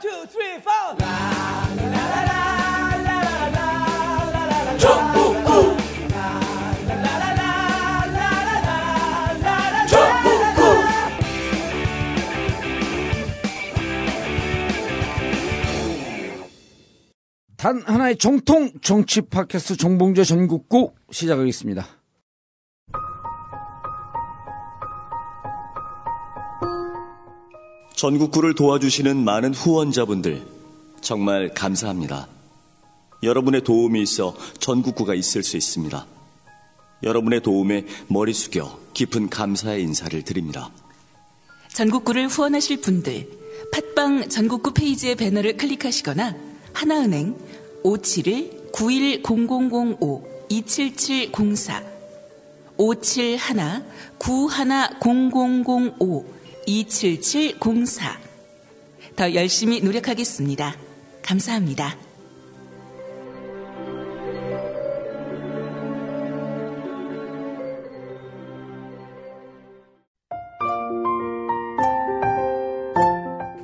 Two, three, four. 단 하나의 정통 정치 팟캐스트 정봉재 전국구 시작하겠습니다. 전국구를 도와주시는 많은 후원자분들 정말 감사합니다. 여러분의 도움이 있어 전국구가 있을 수 있습니다. 여러분의 도움에 머리 숙여 깊은 감사의 인사를 드립니다. 전국구를 후원하실 분들 팟빵 전국구 페이지의 배너를 클릭하시거나 하나은행 571-910005-27704 571-910005 27704. 더 열심히 노력하겠습니다. 감사합니다.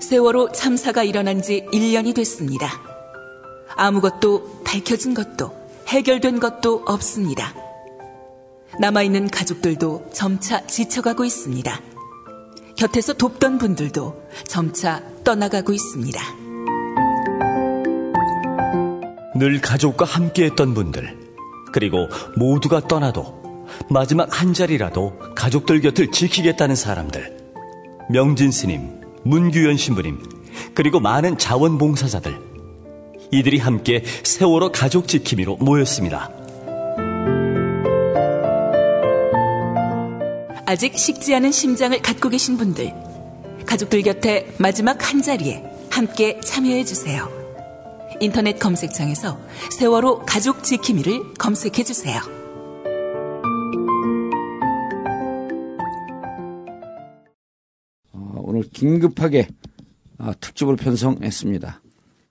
세월호 참사가 일어난 지 1년이 됐습니다. 아무것도 밝혀진 것도 해결된 것도 없습니다. 남아있는 가족들도 점차 지쳐가고 있습니다. 곁에서 돕던 분들도 점차 떠나가고 있습니다. 늘 가족과 함께 했던 분들, 그리고 모두가 떠나도 마지막 한 자리라도 가족들 곁을 지키겠다는 사람들, 명진 스님, 문규현 신부님, 그리고 많은 자원봉사자들, 이들이 함께 세월호 가족 지킴이로 모였습니다. 아직 식지 않은 심장을 갖고 계신 분들, 가족들 곁에 마지막 한 자리에 함께 참여해 주세요. 인터넷 검색창에서 세월호 가족 지킴이를 검색해 주세요. 어, 오늘 긴급하게 아, 특집을 편성했습니다.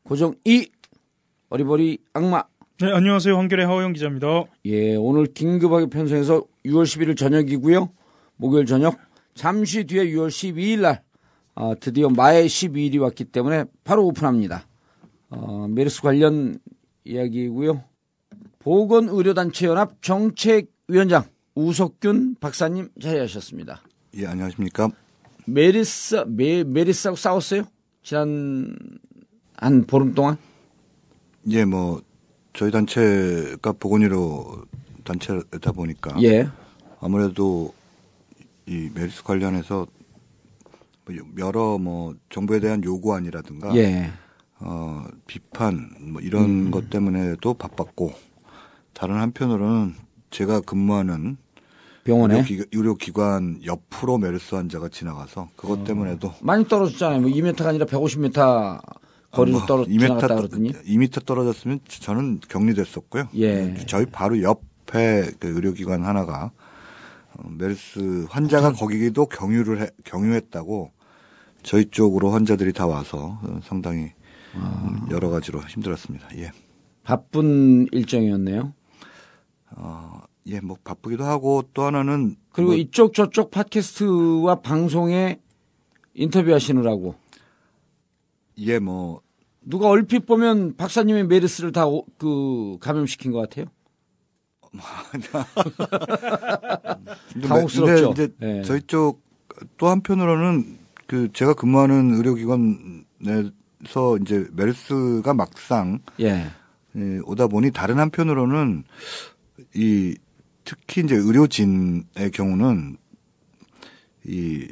고정 2 어리버리 악마. 네, 안녕하세요. 한결의 하호영 기자입니다. 예, 오늘 긴급하게 편성해서 6월 11일 저녁이고요. 목요일 저녁. 잠시 뒤에 6월 12일 날 어, 드디어 마의 12일이 왔기 때문에 바로 오픈합니다. 어, 메르스 관련 이야기이고요. 보건의료단체 연합 정책위원장 우석균 박사님 자리하셨습니다. 예, 안녕하십니까. 메르스, 메, 메르스하고 싸웠어요? 지난 한 보름 동안? 예, 뭐, 저희 단체가 보건의료 단체다 보니까. 예. 아무래도 이 메르스 관련해서 뭐 여러 뭐 정부에 대한 요구안이라든가. 예. 어, 비판 뭐 이런 음. 것 때문에도 바빴고 다른 한편으로는 제가 근무하는 병원에 의료기, 의료기관 옆으로 메르스 환자가 지나가서 그것 어. 때문에도 많이 떨어졌잖아요. 뭐 2m가 아니라 150m 거리로 뭐 떨어 2m 지나갔다 떠- 그러더니. 2m 떨어졌으면 저는 격리됐었고요. 예. 저희 바로 옆에 그 의료기관 하나가 어, 메르스 환자가 거기도 경유를 해, 경유했다고 저희 쪽으로 환자들이 다 와서 어, 상당히 음, 여러 가지로 힘들었습니다. 예. 바쁜 일정이었네요. 어, 예, 뭐 바쁘기도 하고 또 하나는 그리고 뭐, 이쪽 저쪽 팟캐스트와 방송에 인터뷰 하시느라고. 예, 뭐 누가 얼핏 보면 박사님의 메르스를 다 그 감염시킨 것 같아요. 근데 당혹스럽죠. 근데 이제 예. 저희 쪽 또 한편으로는 그 제가 근무하는 의료기관에서 이제 메르스가 막상 예. 예, 오다 보니 다른 한편으로는 이 특히 이제 의료진의 경우는 이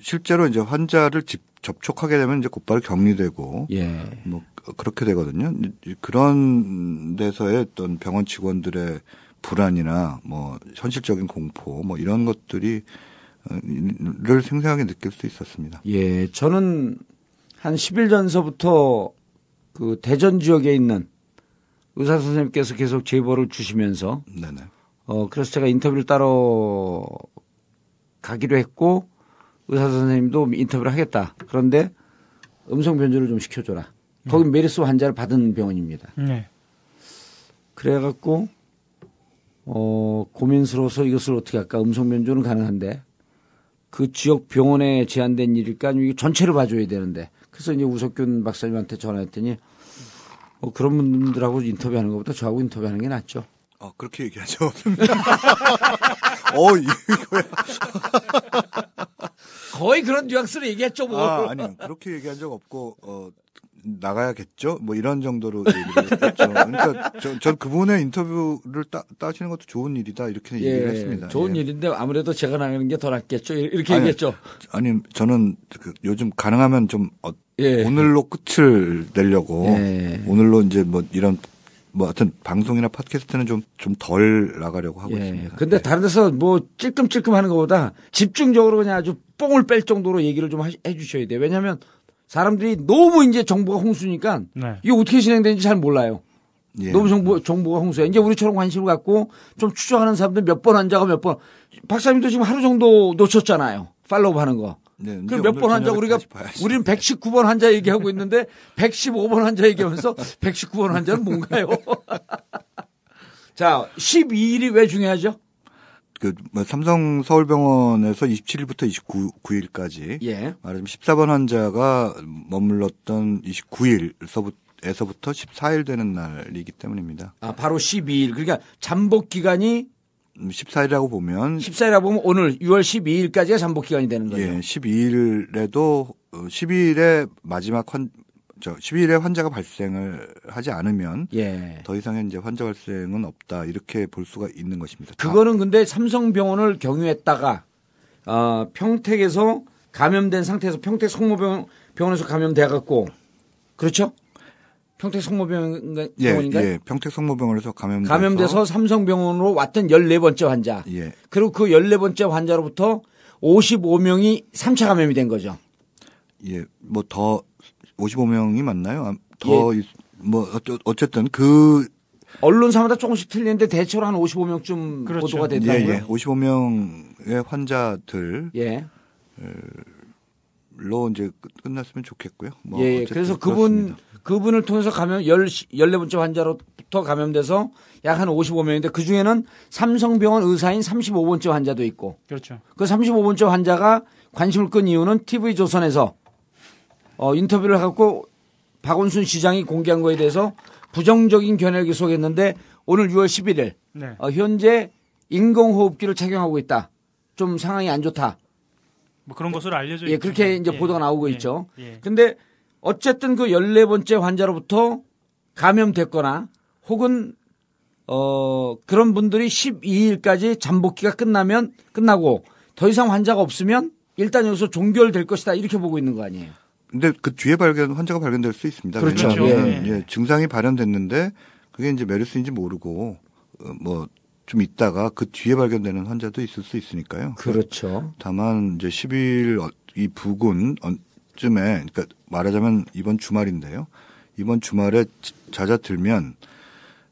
실제로 이제 환자를 집, 접촉하게 되면 이제 곧바로 격리되고 예. 뭐 그렇게 되거든요. 이- 그런 데서의 어떤 병원 직원들의 불안이나 뭐 현실적인 공포 뭐 이런 것들이 어, 를 생생하게 느낄 수 있었습니다. 예. 저는 한 10일 전서부터 그 대전 지역에 있는 의사 선생님께서 계속 제보를 주시면서 네네. 어, 그래서 제가 인터뷰를 따로 가기로 했고, 의사 선생님도 인터뷰를 하겠다. 그런데 음성 변조를 좀 시켜줘라. 거기 메르스 환자를 받은 병원입니다. 네. 그래갖고, 어, 고민스러워서 이것을 어떻게 할까. 음성 변조는 가능한데, 그 지역 병원에 제한된 일일까 아니면 이게 전체를 봐줘야 되는데 그래서 이제 우석균 박사님한테 전화했더니 어, 그런 분들하고 인터뷰하는 것보다 저하고 인터뷰하는 게 낫죠. 어, 그렇게 얘기하죠. 어, 이거야. 거의 그런 뉘앙스로 얘기했죠, 뭐. 아, 아니요. 그렇게 얘기한 적 없고, 어, 나가야겠죠? 뭐 이런 정도로 얘기를 했죠. 그러니까 저, 전 그분의 인터뷰를 따, 따시는 것도 좋은 일이다. 이렇게 얘기를 했습니다. 예, 좋은 예. 일인데 아무래도 제가 나가는 게 더 낫겠죠. 이렇게 아니, 얘기했죠. 아니, 저는 그 요즘 가능하면 좀 어, 예. 오늘로 끝을 내려고 예. 오늘로 이제 뭐 이런 뭐 하여튼 방송이나 팟캐스트는 좀 좀 덜 나가려고 하고 예. 있습니다. 근데 예. 다른 데서 뭐 찔끔찔끔 하는 것보다 집중적으로 그냥 아주 뽕을 뺄 정도로 얘기를 좀 하- 해주셔야 돼요. 왜냐하면 사람들이 너무 이제 정보가 홍수니까 네. 이게 어떻게 진행되는지 잘 몰라요. 예. 너무 정보, 정보가 홍수야. 이제 우리처럼 관심을 갖고 좀 추적하는 사람들 몇 번 환자가 몇 번. 박사님도 지금 하루 정도 놓쳤잖아요. 팔로우 하는 거. 네, 그럼 몇 번 환자 우리가. 우리는 119번 환자 얘기하고 있는데 115번 환자 얘기하면서 119번 환자는 뭔가요? 자, 12일이 왜 중요하죠? 그, 뭐 삼성 서울병원에서 27일부터 29일까지 예. 말하자면 14번 환자가 머물렀던 29일서부터 에서부터 14일 되는 날이기 때문입니다. 아, 바로 12일. 그러니까 잠복 기간이 14일이라고 보면 14일이라 보면 오늘 6월 12일까지가 잠복 기간이 되는 거죠. 예, 12일에도 12일에 마지막 환, 저 12일에 환자가 발생을 하지 않으면 예. 더 이상의 이제 환자 발생은 없다 이렇게 볼 수가 있는 것입니다. 그거는 근데 삼성병원을 경유했다가 어, 평택에서 감염된 상태에서 평택 성모병원에서 감염돼 갖고 그렇죠? 평택 성모병원인가요? 예, 예, 평택 성모병원에서 감염돼서 감염돼서 삼성병원으로 왔던 14번째 환자. 예, 그리고 그 14번째 환자로부터 55명이 3차 감염이 된 거죠. 예, 뭐 더 55명이 맞나요? 아, 더, 있- 뭐, 어쨌든 그, 언론사마다 조금씩 틀리는데 대체로 한 55명쯤 그렇죠. 보도가 예, 되더라고요. 예, 55명의 환자들로 예. 이제 끝- 끝났으면 좋겠고요. 뭐 예, 어쨌든 그래서 그분, 그렇습니다. 그분을 통해서 감염, 10, 14번째 환자로부터 감염돼서 약 한 55명인데 그 중에는 삼성병원 의사인 35번째 환자도 있고 그렇죠. 그 35번째 환자가 관심을 끈 이유는 TV조선에서 어, 인터뷰를 갖고 박원순 시장이 공개한 거에 대해서 부정적인 견해를 계속했는데 오늘 6월 11일 네. 어, 현재 인공호흡기를 착용하고 있다. 좀 상황이 안 좋다. 뭐 그런 것으로 알려져 예, 있죠. 그렇게 이제 예. 보도가 나오고 예. 있죠. 예. 근데 어쨌든 그 14번째 환자로부터 감염됐거나 혹은 어 그런 분들이 12일까지 잠복기가 끝나면 끝나고 더 이상 환자가 없으면 일단 여기서 종결될 것이다 이렇게 보고 있는 거 아니에요. 근데 그 뒤에 발견 환자가 발견될 수 있습니다. 그렇죠. 예. 예, 증상이 발현됐는데 그게 이제 메르스인지 모르고 뭐 좀 있다가 그 뒤에 발견되는 환자도 있을 수 있으니까요. 그렇죠. 다만 이제 10일 어- 이 부근 쯤에 그러니까 말하자면 이번 주말인데요. 이번 주말에 지- 잦아들면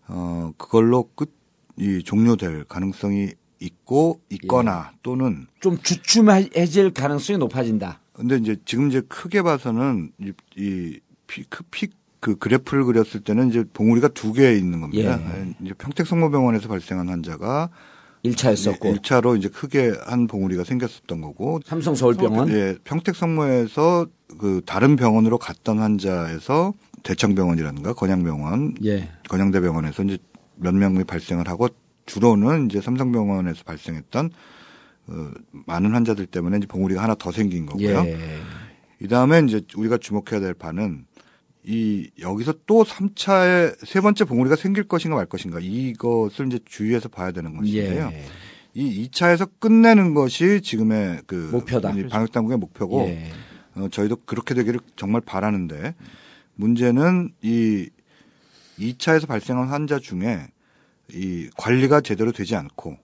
어 그걸로 끝 이 종료될 가능성이 있고 있거나 예. 또는 좀 주춤해질 가능성이 높아진다. 근데 이제 지금 이제 크게 봐서는 이, 이 피크 픽그 그래프를 그렸을 때는 이제 봉우리가 두 개 있는 겁니다. 예. 이제 평택성모병원에서 발생한 환자가 1차였었고 1차로 이제 크게 한 봉우리가 생겼었던 거고 삼성 서울병원 예, 평택성모에서 그 다른 병원으로 갔던 환자에서 대청병원이라든가 건양병원, 예. 건양대병원에서 이제 몇 명이 발생을 하고 주로는 이제 삼성병원에서 발생했던 어, 많은 환자들 때문에 이제 봉우리가 하나 더 생긴 거고요. 예. 이 다음에 이제 우리가 주목해야 될 바는 이 여기서 또 3차에 세 번째 봉우리가 생길 것인가 말 것인가 이것을 이제 주의해서 봐야 되는 것인데요. 예. 이 2차에서 끝내는 것이 지금의 그 목표다. 이 방역 당국의 목표고 예. 어, 저희도 그렇게 되기를 정말 바라는데 문제는 이 2차에서 발생한 환자 중에 이 관리가 제대로 되지 않고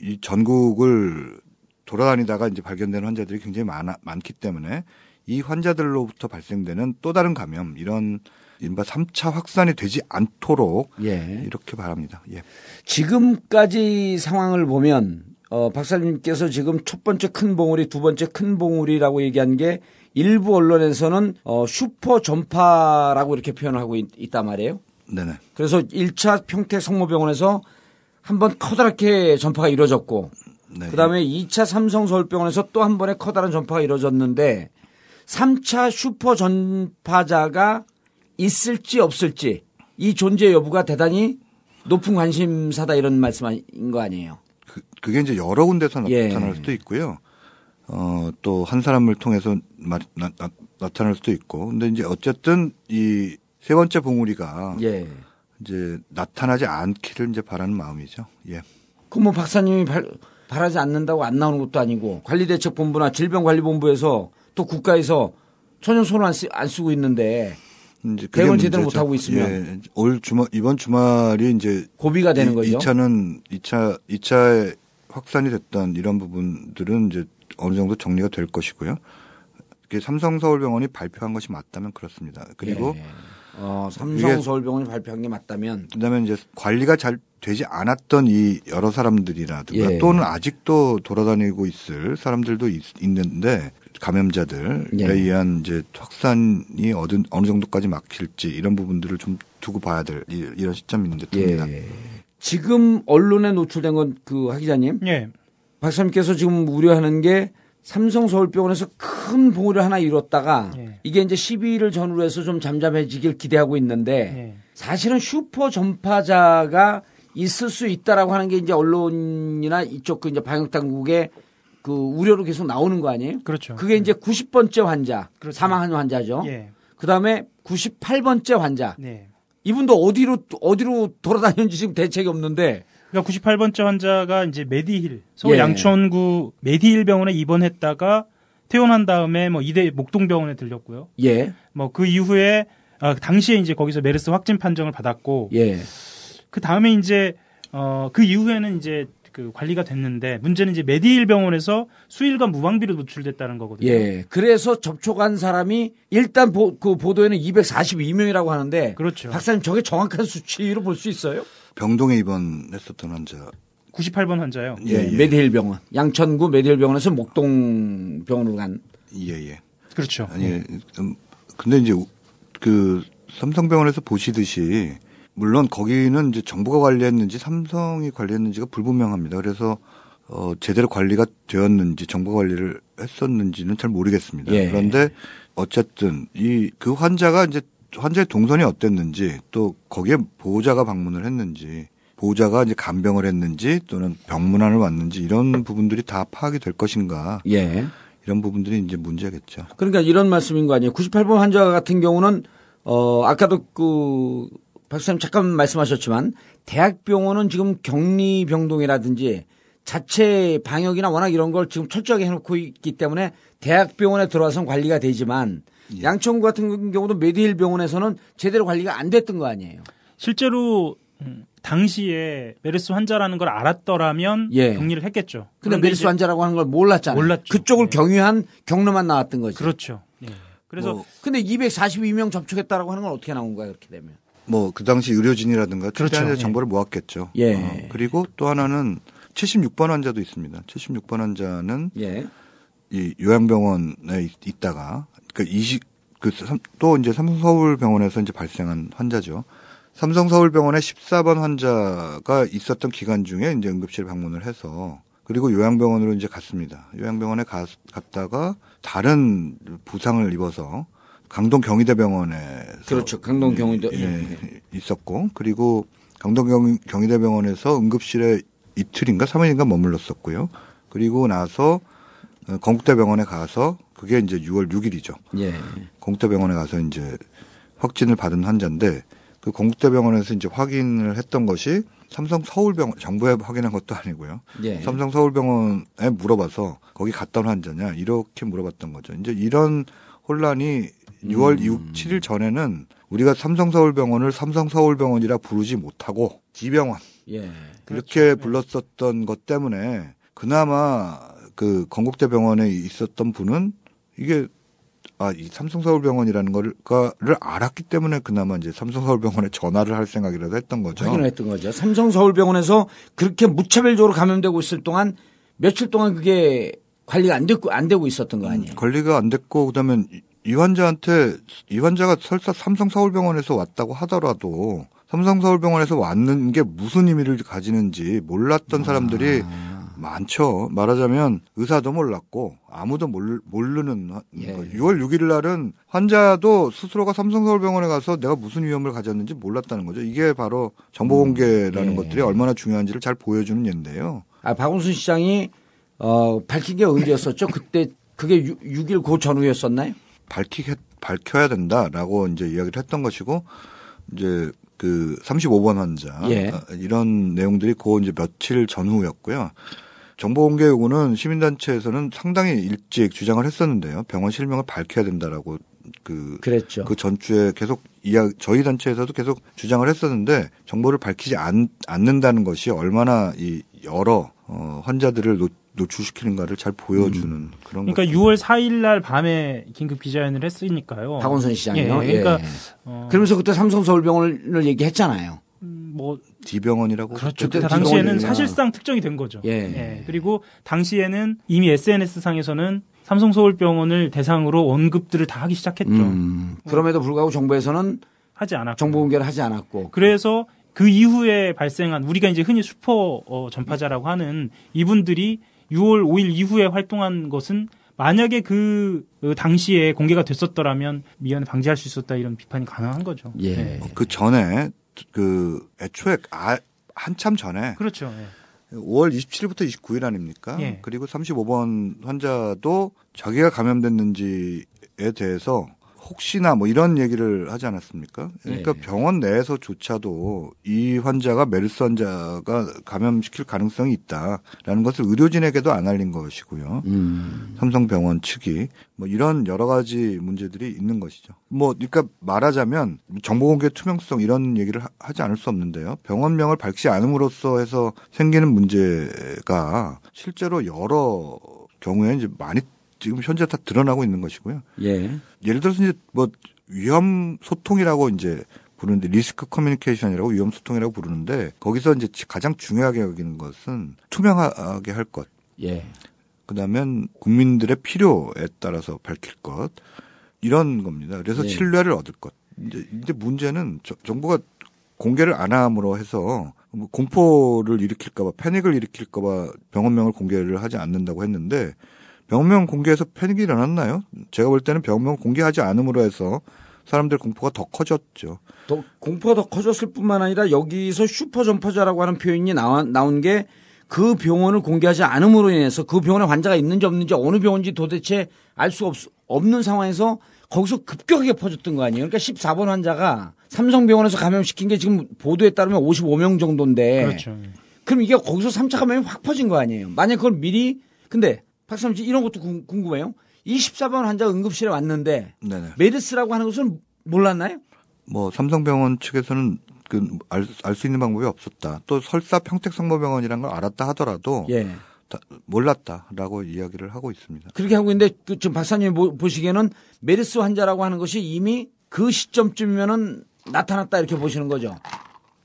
이 전국을 돌아다니다가 이제 발견되는 환자들이 굉장히 많아, 많기 때문에 이 환자들로부터 발생되는 또 다른 감염 이런 이른바 3차 확산이 되지 않도록 예. 이렇게 바랍니다. 예. 지금까지 상황을 보면 어, 박사님께서 지금 첫 번째 큰 봉우리, 두 번째 큰 봉우리라고 얘기한 게 일부 언론에서는 어, 슈퍼 전파라고 이렇게 표현하고 있, 있단 말이에요. 네네. 그래서 1차 평택 성모병원에서 한번 커다랗게 전파가 이루어졌고 네. 그다음에 2차 삼성 서울병원에서 또 한 번의 커다란 전파가 이루어졌는데 3차 슈퍼 전파자가 있을지 없을지 이 존재 여부가 대단히 높은 관심사다 이런 말씀인 거 아니에요? 그, 그게 이제 여러 군데서 예. 나타날 수도 있고요. 어, 또 한 사람을 통해서 마- 나, 타날 수도 있고. 근데 이제 어쨌든 이 세 번째 봉우리가 예. 이제 나타나지 않기를 이제 바라는 마음이죠. 예. 그럼 뭐 박사님이 발, 바라지 않는다고 안 나오는 것도 아니고 관리대책본부나 질병관리본부에서 또 국가에서 전혀 손을 안, 쓰, 안 쓰고 있는데 이제 대응을 제대로 문제죠. 못하고 있으면. 예. 올 주말 이번 주말이 이제 고비가 되는 거죠. 2차는 2차 2차에 확산이 됐던 이런 부분들은 이제 어느 정도 정리가 될 것이고요. 삼성서울병원이 발표한 것이 맞다면 그렇습니다. 그리고 예. 어, 삼성 이게- 서울병원이 발표한 게 맞다면 그다음에 이제 관리가 잘 되지 않았던 이 여러 사람들이라든가 예. 또는 아직도 돌아다니고 있을 사람들도 있, 는데 감염자들에 예. 의한 이제 확산이 어느, 어느 정도까지 막힐지 이런 부분들을 좀 두고 봐야 될 이- 이런 시점인 듯 합니다. 예. 지금 언론에 노출된 건 그 하 기자님 예. 박사님께서 지금 우려하는 게 삼성 서울병원에서 큰 봉우를 하나 이뤘다가 예. 이게 이제 12일을 전후로 해서 좀 잠잠해지길 기대하고 있는데 예. 사실은 슈퍼 전파자가 있을 수 있다라고 하는 게 이제 언론이나 이쪽 그 이제 방역 당국의 그 우려로 계속 나오는 거 아니에요? 그렇죠. 그게 이제 90번째 환자 그렇죠. 사망한 환자죠. 예. 그다음에 98번째 환자. 네. 이분도 어디로 어디로 돌아다녔는지 지금 대책이 없는데 그러니까 98번째 환자가 이제 메디힐 서울 예. 양천구 메디힐 병원에 입원했다가 퇴원한 다음에 뭐 이대 목동병원에 들렸고요. 예. 뭐 그 이후에 아, 당시에 이제 거기서 메르스 확진 판정을 받았고 예. 그 다음에 이제 어 그 이후에는 이제 그 관리가 됐는데 문제는 이제 메디힐 병원에서 수일간 무방비로 노출됐다는 거거든요. 예. 그래서 접촉한 사람이 일단 보, 그 보도에는 242명이라고 하는데 그렇죠. 박사님 저게 정확한 수치로 볼 수 있어요? 병동에 입원했었던 환자 98번 환자요. 예, 예. 메디힐 병원. 양천구 메디힐 병원에서 목동 병원으로 간 예, 예. 그렇죠. 아니, 음, 근데 이제 그 삼성병원에서 보시듯이 물론 거기는 이제 정부가 관리했는지 삼성이 관리했는지가 불분명합니다. 그래서 어 제대로 관리가 되었는지 정부 관리를 했었는지는 잘 모르겠습니다. 예. 그런데 어쨌든 이 그 환자가 이제 환자의 동선이 어땠는지 또 거기에 보호자가 방문을 했는지 보호자가 이제 간병을 했는지 또는 병문안을 왔는지 이런 부분들이 다 파악이 될 것인가 예. 이런 부분들이 이제 문제겠죠. 그러니까 이런 말씀인 거 아니에요. 98번 환자 같은 경우는 어 아까도 그 박사님 잠깐 말씀하셨지만 대학병원은 지금 격리 병동이라든지 자체 방역이나 워낙 이런 걸 지금 철저하게 해놓고 있기 때문에 대학병원에 들어와서 관리가 되지만 양천구 같은 경우도 메디힐 병원에서는 제대로 관리가 안 됐던 거 아니에요. 실제로 음, 당시에 메르스 환자라는 걸 알았더라면 예. 격리를 했겠죠. 근데 그런데 메르스 환자라고 하는 걸 몰랐잖아요. 몰랐죠. 그쪽을 예. 경유한 경로만 나왔던 거지. 그렇죠. 예. 그래서 뭐 근데 242명 접촉했다라고 하는 건 어떻게 나온 거야 그렇게 되면? 뭐 그 당시 의료진이라든가 그렇죠. 최대한의 예. 정보를 모았겠죠. 예. 어, 그리고 또 하나는 76번 환자도 있습니다. 76번 환자는 예. 이 요양병원에 있- 있다가 그러니까 20 그 또 이제 삼성서울병원에서 이제 발생한 환자죠. 삼성서울병원에 14번 환자가 있었던 기간 중에 이제 응급실 방문을 해서 그리고 요양병원으로 이제 갔습니다. 요양병원에 가, 갔다가 다른 부상을 입어서 강동 경희대병원에서 그렇죠. 강동 경희대. 예, 있었고 그리고 강동 경, 경희대병원에서 응급실에 이틀인가 3일인가 머물렀었고요. 그리고 나서 어, 건국대병원에 가서 그게 이제 6월 6일이죠. 예. 건국대병원에 가서 이제 확진을 받은 환자인데 그 건국대병원에서 이제 확인을 했던 것이 삼성 서울병원 정부에 확인한 것도 아니고요. 예. 삼성 서울병원에 물어봐서 거기 온 환자냐 이렇게 물어봤던 거죠. 이제 이런 혼란이 6월 6, 7일 전에는 우리가 삼성 서울병원을 삼성 서울병원이라 부르지 못하고 지병원 예. 이렇게 불렀었던 것 때문에 그나마 그 건국대병원에 있었던 분은 이게 아, 이 삼성서울병원이라는 거를 를 알았기 때문에 그나마 이제 삼성서울병원에 전화를 할 생각이라도 했던 거죠. 확인을 했던 거죠. 삼성 서울병원에서 그렇게 무차별적으로 감염되고 있을 동안 며칠 동안 그게 관리가 안 되고 안 되고 있었던 거 아니에요. 관리가 안 됐고 그다음에 이- 이 환자한테 이 환자가 설사 삼성서울병원에서 왔다고 하더라도 삼성서울병원에서 왔는 게 무슨 의미를 가지는지 몰랐던 사람들이 많죠. 말하자면 의사도 몰랐고 아무도 모르, 모르는 예. 6월 6일 날은 환자도 스스로가 삼성서울병원에 가서 내가 무슨 위험을 가졌는지 몰랐다는 거죠. 이게 바로 정보 공개라는 예. 것들이 얼마나 중요한지를 잘 보여주는 예인데요. 아, 박원순 시장이 어, 밝힌 게 언제였었죠? 그때 그게 6, 6일 그 전후였었나요? 밝히게 밝혀야 된다라고 이제 이야기를 했던 것이고 이제 그 35번 환자 예. 아, 이런 내용들이 그 이제 며칠 전후였고요. 정보 공개 요구는 시민단체에서는 상당히 일찍 주장을 했었는데요. 병원 실명을 밝혀야 된다라고 그, 그랬죠. 그 전주에 계속 이야 저희 단체에서도 계속 주장을 했었는데 정보를 밝히지 않, 않는다는 것이 얼마나 이 여러 어, 환자들을 노, 노출시키는가를 잘 보여주는 음. 그런 그러니까 것. 6월 4일 날 밤에 긴급 기자회견을 했으니까요. 박원순 시장이요. 예, 그러니까 예. 어, 그러면서 그때 삼성서울병원을 얘기했잖아요. 음, 뭐 D병원이라고 그렇죠. 그때 당시에는 사실상 특정이 된 거죠. 예. 그리고 당시에는 이미 SNS 상에서는 삼성 서울병원을 대상으로 언급들을 다 하기 시작했죠. 음, 그럼에도 불구하고 정부에서는 하지 않았고. 정보 공개를 하지 않았고. 그래서 그 이후에 발생한 우리가 이제 흔히 슈퍼 어, 전파자라고 하는 이분들이 6월 5일 이후에 활동한 것은 만약에 그 어, 당시에 공개가 됐었더라면 미연에 방지할 수 있었다 이런 비판이 가능한 거죠. 예. 네. 그 전에 그 애초에 아, 한참 전에 그렇죠. 예. 5월 27일부터 29일 아닙니까? 예. 그리고 35번 환자도 자기가 감염됐는지에 대해서 혹시나 뭐 이런 얘기를 하지 않았습니까? 그러니까 예. 병원 내에서조차도 이 환자가 메르스 환자가 감염시킬 가능성이 있다라는 것을 의료진에게도 안 알린 것이고요. 음, 삼성병원 측이 뭐 이런 여러 가지 문제들이 있는 것이죠. 뭐 그러니까 말하자면 정보 공개 투명성 이런 얘기를 하- 하지 않을 수 없는데요. 병원명을 밝히지 않음으로써 해서 생기는 문제가 실제로 여러 경우에 이제 많이 지금 현재 다 드러나고 있는 것이고요. 예. 예를 들어서 이제 뭐 위험 소통이라고 이제 부르는데 risk communication이라고 위험 소통이라고 부르는데 거기서 이제 가장 중요하게 여기는 것은 투명하게 할 것. 예. 그다음엔 국민들의 필요에 따라서 밝힐 것 이런 겁니다. 그래서 네. 신뢰를 얻을 것. 이제, 이제 문제는 저- 정부가 공개를 안 함으로 해서 뭐 공포를 일으킬까봐 패닉을 일으킬까봐 병원명을 공개를 하지 않는다고 했는데 병원명 공개해서 패닉이 일어났나요? 제가 볼 때는 병원명 공개하지 않음으로 해서 사람들 공포가 더 커졌죠. 더 공포가 더 커졌을 뿐만 아니라 여기서 슈퍼 전파자라고 하는 표현이 나와, 나온 게 그 병원을 공개하지 않음으로 인해서 그 병원에 환자가 있는지 없는지 어느 병원인지 도대체 알 수 없는 상황에서 거기서 급격하게 퍼졌던 거 아니에요. 그러니까 14번 환자가 삼성병원에서 감염시킨 게 지금 보도에 따르면 55명 정도인데 그렇죠. 그럼 이게 거기서 3차 감염이 확 퍼진 거 아니에요. 만약 그걸 미리 근데 박사님 이런 것도 궁- 궁금해요. 24번 환자 응급실에 왔는데 네네. 메르스라고 하는 것은 몰랐나요? 뭐 삼성병원 측에서는 그 알 수 있는 방법이 없었다. 또 설사 평택성모병원이라는 걸 알았다 하더라도 예. 다- 몰랐다라고 이야기를 하고 있습니다. 그렇게 하고 있는데 그 지금 박사님 보- 보시기에는 메르스 환자라고 하는 것이 이미 그 시점쯤이면은 나타났다 이렇게 보시는 거죠.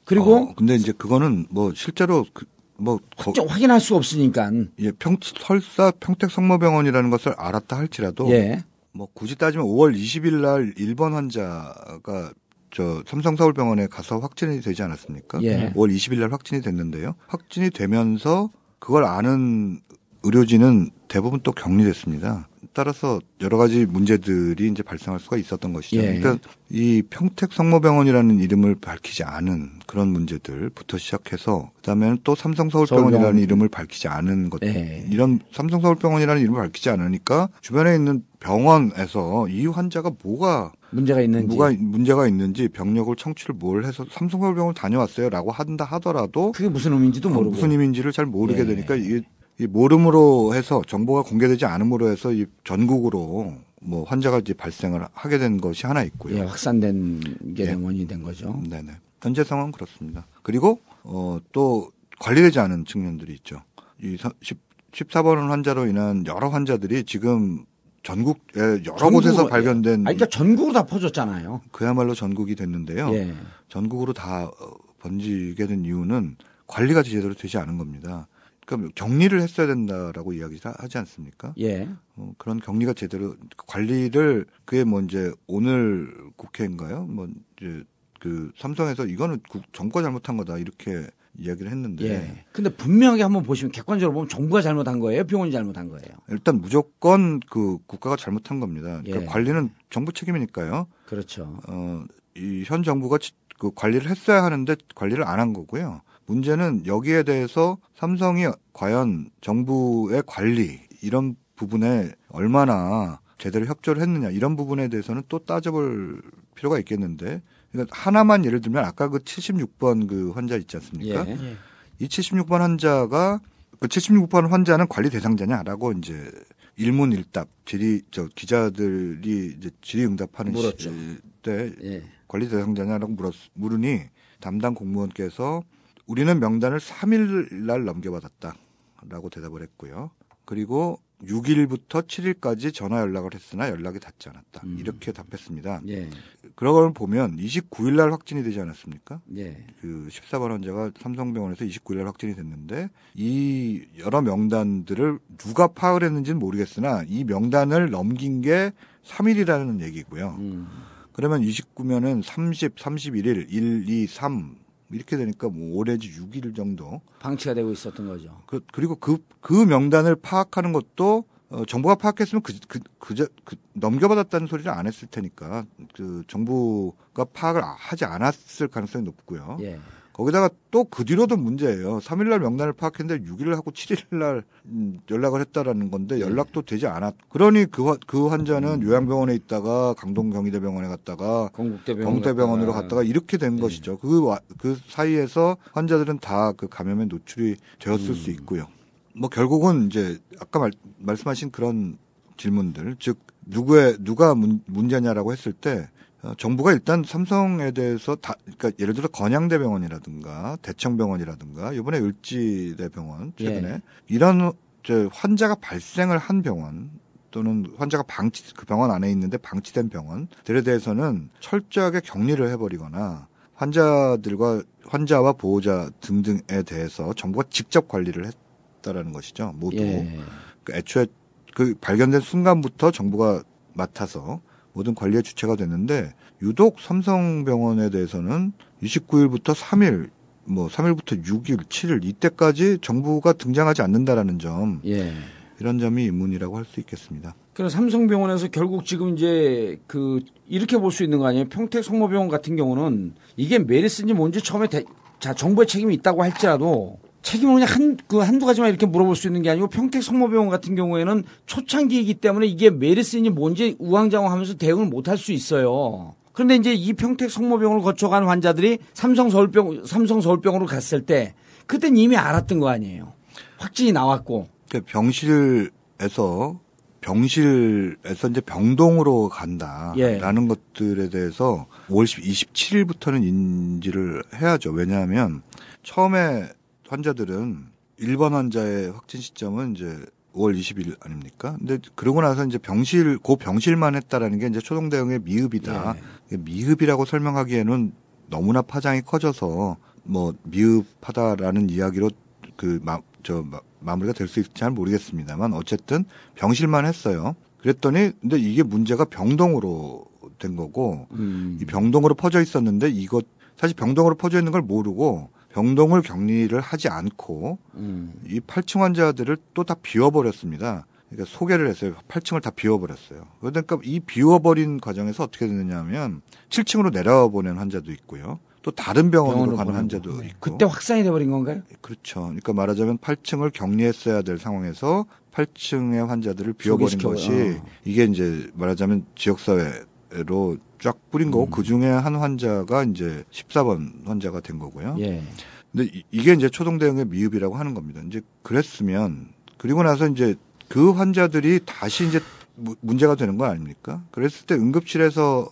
그리고 어, 근데 이제 그거는 뭐 실제로 그, 뭐 거- 좀 확인할 수 없으니까. 예, 평 설사 평택 성모병원이라는 것을 알았다 할지라도 예. 뭐 굳이 따지면 5월 20일 날 1번 환자가 저 삼성 서울병원에 가서 확진이 되지 않았습니까? 예. 5월 20일 날 확진이 됐는데요. 확진이 되면서 그걸 아는 의료진은 대부분 또 격리됐습니다. 따라서 여러 가지 문제들이 이제 발생할 수가 있었던 것이죠. 예. 그러니까 이 평택 성모병원이라는 이름을 밝히지 않은 그런 문제들부터 시작해서 그다음에는 또 삼성서울병원이라는 서울병원. 이름을 밝히지 않은 것들 예. 이런 삼성서울병원이라는 이름을 밝히지 않으니까 주변에 있는 병원에서 이 환자가 뭐가 문제가 있는지. 뭐가 문제가 있는지 병력을 청취를 뭘 해서 삼성서울병원 다녀왔어요라고 한다 하더라도 그게 무슨 의미인지도 모르고. 무슨 의미인지를 잘 모르게 예. 되니까 이게 이 모름으로 해서 정보가 공개되지 않음으로 해서 이 전국으로 뭐 환자가 이제 발생을 하게 된 것이 하나 있고요. 예, 확산된 게 예. 원인이 된 거죠. 네네. 현재 상황은 그렇습니다. 그리고 어, 또 관리되지 않은 측면들이 있죠. 이 10, 14번 환자로 인한 여러 환자들이 지금 전국에 여러 전국으로, 곳에서 예. 발견된 아니, 그러니까 전국으로 다 퍼졌잖아요. 그야말로 전국이 됐는데요. 예. 전국으로 다 어, 번지게 된 이유는 관리가 제대로 되지 않은 겁니다. 그러니까 격리를 했어야 된다라고 이야기를 하지 않습니까? 예. 어, 그런 격리가 제대로 관리를 그게 뭐 이제 오늘 국회인가요? 뭐 이제 그 삼성에서 이거는 국- 정부가 잘못한 거다 이렇게 이야기를 했는데 예. 근데 분명하게 한번 보시면 객관적으로 보면 정부가 잘못한 거예요, 병원이 잘못한 거예요. 일단 무조건 그 국가가 잘못한 겁니다. 그러니까 예. 관리는 정부 책임이니까요. 그렇죠. 어, 이 현 정부가 치- 그 관리를 했어야 하는데 관리를 안 한 거고요. 문제는 여기에 대해서 삼성이 과연 정부의 관리 이런 부분에 얼마나 제대로 협조를 했느냐 이런 부분에 대해서는 또 따져볼 필요가 있겠는데 그러니까 하나만 예를 들면 아까 그 76번 그 환자 있지 않습니까? 예. 예. 이 76번 환자가 그 76번 환자는 관리 대상자냐라고 이제 일문일답 질의 저 기자들이 이제 질의응답하는 물었죠. 시- 때 예. 관리 대상자냐라고 물었, 물으니 담당 공무원께서 우리는 명단을 3일 날 넘겨받았다라고 대답을 했고요. 그리고 6일부터 7일까지 전화 연락을 했으나 연락이 닿지 않았다. 음. 이렇게 답했습니다. 예. 그런 걸 보면 29일 날 확진이 되지 않았습니까? 예. 그 14번 환자가 삼성병원에서 29일 날 확진이 됐는데 이 여러 명단들을 누가 파악을 했는지는 모르겠으나 이 명단을 넘긴 게 3일이라는 얘기고요. 음. 그러면 29면은 30, 31일, 1, 2, 3 이렇게 되니까 뭐 올해지 6일 정도. 방치가 되고 있었던 거죠. 그, 그리고 그, 그 명단을 파악하는 것도 어, 정부가 파악했으면 그, 그, 그, 그, 넘겨받았다는 소리를 안 했을 테니까 그 정부가 파악을 하지 않았을 가능성이 높고요. 예. 거기다가 또 그 뒤로도 문제예요. 3일날 명단을 파악했는데 6일 하고 7일날 음, 연락을 했다라는 건데 연락도 되지 않았. 그러니 그, 화- 그 환자는 요양병원에 있다가 강동 경희대병원에 갔다가 건국대병원 경대병원 으로 갔다가 이렇게 된 것이죠. 그, 와- 그 사이에서 환자들은 다 그 감염에 노출이 되었을 수 있고요. 뭐 결국은 이제 아까 말, 말씀하신 그런 질문들, 즉 누구의 누가 문, 문제냐라고 했을 때 어, 정부가 일단 삼성에 대해서 다, 그러니까 예를 들어 건양대병원이라든가 대청병원이라든가 이번에 을지대병원 최근에 예. 이런 저 환자가 발생을 한 병원 또는 환자가 방치 그 병원 안에 있는데 방치된 병원들에 대해서는 철저하게 격리를 해버리거나 환자들과 환자와 보호자 등등에 대해서 정부가 직접 관리를 했다라는 것이죠. 모두 예. 그 애초에 그 발견된 순간부터 정부가 맡아서 모든 관리의 주체가 됐는데 유독 삼성병원에 대해서는 29일부터 3일 뭐 3일부터 6일, 7일 이때까지 정부가 등장하지 않는다라는 점 예. 이런 점이 의문이라고 할 수 있겠습니다. 그래서 삼성병원에서 결국 지금 이제 그 이렇게 볼 수 있는 거 아니에요? 평택 성모병원 같은 경우는 이게 메리스인지 뭔지 처음에 대- 자 정부의 책임이 있다고 할지라도 책임을 그냥 한 그 한두 가지만 이렇게 물어볼 수 있는 게 아니고 평택 성모병원 같은 경우에는 초창기이기 때문에 이게 메리스인지 뭔지 우왕좌왕 하면서 대응을 못 할 수 있어요. 그런데 이제 이 평택 성모병원을 거쳐간 환자들이 삼성 서울병 삼성 서울병원으로 갔을 때 그땐 이미 알았던 거 아니에요. 확진이 나왔고 그러니까 병실에서 병실에서 이제 병동으로 예. 간다라는 것들에 대해서 5월 27일부터는 인지를 해야죠. 왜냐하면 처음에 환자들은 1번 환자의 확진 시점은 이제 5월 20일 아닙니까? 근데 그러고 나서 이제 병실 고 병실만 했다라는 게 이제 초동 대응의 미흡이다. 예. 미흡이라고 설명하기에는 너무나 파장이 커져서 뭐 미흡하다라는 이야기로 그저 마무리가 될 수 있을지 잘 모르겠습니다만 어쨌든 병실만 했어요. 그랬더니 근데 이게 문제가 병동으로 된 거고 음. 이 병동으로 퍼져 있었는데 이것 사실 병동으로 퍼져 있는 걸 모르고 병동을 격리를 하지 않고 음. 이 8층 환자들을 또 다 비워버렸습니다. 그러니까 소개를 했어요. 8층을 다 비워버렸어요. 그러니까 이 비워버린 과정에서 어떻게 되느냐 하면 7층으로 내려와 보낸 환자도 있고요. 또 다른 병원으로 병원으로 가는. 환자도 네. 있고. 그때 확산이 돼버린 건가요? 그렇죠. 그러니까 말하자면 8층을 격리했어야 될 상황에서 8층의 환자들을 비워버린 소개시켜- 것이 어. 이게 이제 말하자면 지역사회로 쫙 뿌린 음. 거고 그 중에 한 환자가 이제 14번 환자가 된 거고요. 예. 근데 이- 이게 이제 초동 대응의 미흡이라고 하는 겁니다. 이제 그랬으면 그리고 나서 이제 그 환자들이 다시 이제 무- 문제가 되는 거 아닙니까? 그랬을 때 응급실에서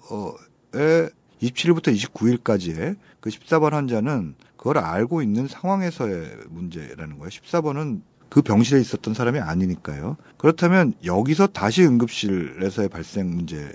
어에 27일부터 29일까지의 그 14번 환자는 그걸 알고 있는 상황에서의 문제라는 거예요. 14번은 그 병실에 있었던 사람이 아니니까요. 그렇다면 여기서 다시 응급실에서의 발생 문제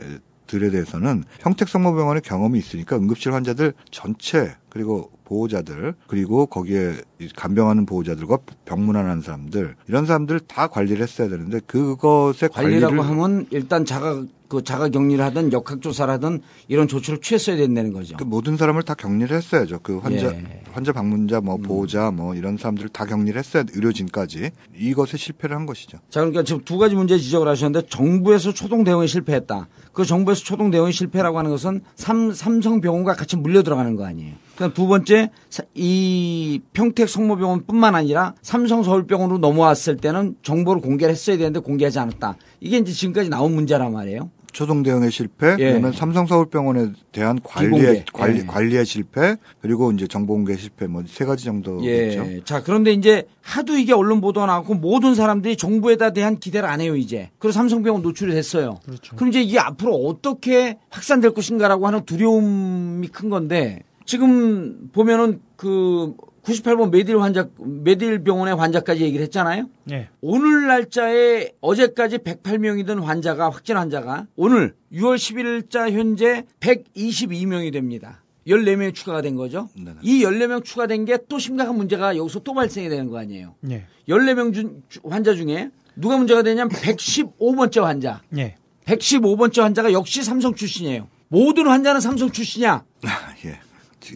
들에 대해서는 평택성모병원의 경험이 있으니까 응급실 환자들 전체 그리고 보호자들 그리고 거기에 이 간병하는 보호자들과 병문안하는 사람들 이런 사람들 다 관리를 했어야 되는데 그것의 관리라고 관리를 하면 일단 자가 그 자가 격리를 하든 역학조사를 하든 이런 조치를 취했어야 된다는 거죠. 그 모든 사람을 다 격리를 했어야죠. 그 환자 예. 음. 환자 방문자 뭐 보호자 뭐 이런 사람들을 다 격리를 했어야 돼, 의료진까지 이것에 실패를 한 것이죠. 자, 그러니까 지금 두 가지 문제 지적을 하셨는데 정부에서 초동 대응에 실패했다. 그 정부에서 초동 대응에 실패라고 하는 것은 삼, 삼성병원과 같이 물려 들어가는 거 아니에요. 그다음 두 번째 사- 이 평택 성모병원뿐만 아니라 삼성 서울병원으로 넘어왔을 때는 정보를 공개를 했어야 되는데 공개하지 않았다. 이게 이제 지금까지 나온 문제란 말이에요. 초동 대응의 실패, 예. 그러면 삼성 서울병원에 대한 관리의 비공개. 관리 예. 관리의 실패, 그리고 이제 정보 공개 실패 뭐 세 가지 정도겠죠. 예. 자, 그런데 이제 하도 이게 언론 보도가 나왔고 모든 사람들이 정부에다 대한 기대를 안 해요, 이제. 그래서 삼성병원 노출이 됐어요. 그렇죠. 그럼 이제 이게 앞으로 어떻게 확산될 것인가라고 하는 두려움이 큰 건데 지금 보면은 그 98번 메딜 환자, 메딜 병원의 환자까지 얘기를 했잖아요. 예. 오늘 날짜에 어제까지 108명이던 환자가 확진 환자가 오늘 6월 11일자 현재 122명이 됩니다. 14명이 추가가 된 거죠. 네네. 이 14명 추가된 게 또 심각한 문제가 여기서 또 발생이 되는 거 아니에요. 예. 14명 중, 환자 중에 누가 문제가 되냐면 115번째 환자. 예. 115번째 환자가 역시 삼성 출신이에요. 모든 환자는 삼성 출신이야. 예.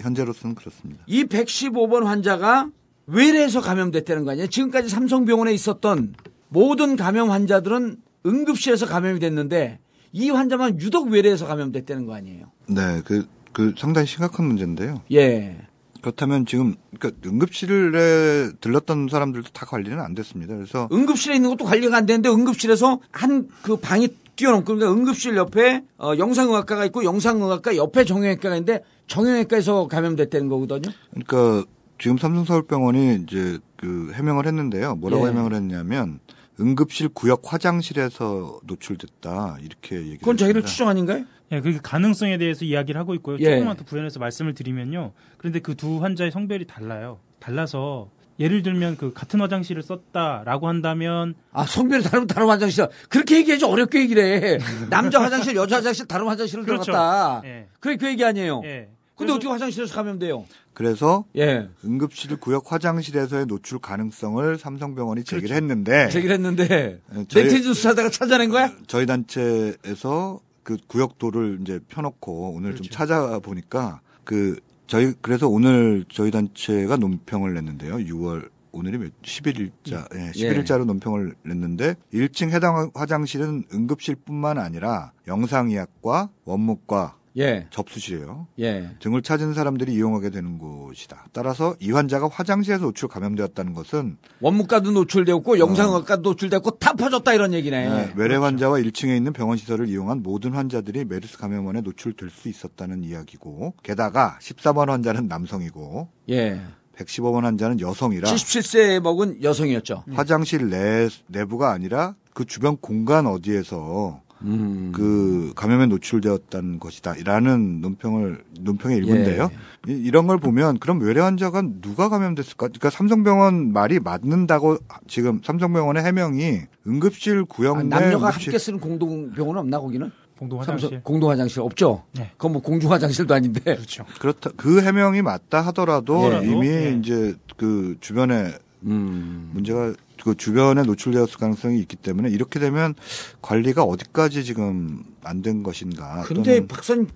현재로서는 그렇습니다. 이 115번 환자가 외래에서 감염됐다는 거 아니에요? 지금까지 삼성병원에 있었던 모든 감염 환자들은 응급실에서 감염이 됐는데 이 환자만 유독 외래에서 감염됐다는 거 아니에요? 네, 그, 그 상당히 심각한 문제인데요. 예. 그렇다면 지금 그러니까 응급실에 들렀던 사람들도 다 관리는 안 됐습니다. 그래서 응급실에 있는 것도 관리가 안 되는데 응급실에서 한 그 방이 뛰어넘고 그러니까 응급실 옆에 어, 영상의학과가 있고 영상의학과 옆에 정형외과가 있는데 정형외과에서 감염됐다는 거거든요. 그러니까 지금 삼성서울병원이 이제 그 해명을 했는데요. 뭐라고 예. 해명을 했냐면 응급실 구역 화장실에서 노출됐다 이렇게 얘기를 그건 자기를 했습니다. 추정 아닌가요? 예, 그 가능성에 대해서 이야기를 하고 있고요. 예. 조금만 더 부연해서 말씀을 드리면요. 그런데 그 두 환자의 성별이 달라요. 달라서 예를 들면 그 같은 화장실을 썼다라고 한다면 아, 성별이 다르면 다른 화장실. 그렇게 얘기해야지 어렵게 얘기를 해. 남자 화장실, 여자 화장실, 다른 화장실을 그렇죠. 들어갔다. 예. 그게 그 얘기 아니에요. 예. 근데 그래서- 어떻게 화장실에서 감염돼요? 그래서 예. 응급실 구역 화장실에서의 노출 가능성을 삼성병원이 제기를 그렇죠. 했는데 제기를 했는데, 예, 저희- 네티즌 수사다가 찾아낸 거야? 저희 단체에서 그 구역도를 이제 펴놓고 오늘 좀 그렇죠. 찾아보니까 그 저희 그래서 오늘 저희 단체가 논평을 냈는데요. 6월 오늘이 몇 11일자, 예, 11일자로 논평을 냈는데 1층 해당 화장실은 응급실뿐만 아니라 영상의학과, 원무과, 예. 접수실이에요. 예. 등을 찾은 사람들이 이용하게 되는 곳이다. 따라서 이 환자가 화장실에서 노출 감염되었다는 것은 원무과도 노출되었고, 영상학과도 노출되었고, 다 퍼졌다 이런 얘기네. 네, 외래 환자와 1층에 있는 병원 시설을 이용한 모든 환자들이 메르스 감염원에 노출될 수 있었다는 이야기고 게다가 14번 환자는 남성이고 예. 115번 환자는 여성이라 77세 먹은 여성이었죠. 화장실 내 내부가 아니라 그 주변 공간 어디에서 음. 그 감염에 노출되었다는 것이다라는 논평을 논평의 일부인데요. 예. 이, 런 걸 보면 그럼 외래 환자가 누가 감염됐을까? 그러니까 삼성병원 말이 맞는다고 지금 삼성병원의 해명이 응급실 구역 아, 내 남녀가 응급실 함께 쓰는 공동병원은 없나, 거기는? 공동 화장실. 공동 화장실 없죠? 네. 그건 뭐 공중 화장실도 아닌데. 그렇죠. 그렇다 그 해명이 맞다 하더라도 예. 이미 예. 이제 그 주변에 음. 문제가 그 주변에 노출되었을 가능성이 있기 때문에 이렇게 되면 관리가 어디까지 지금 안 된 것인가? 근데 박사님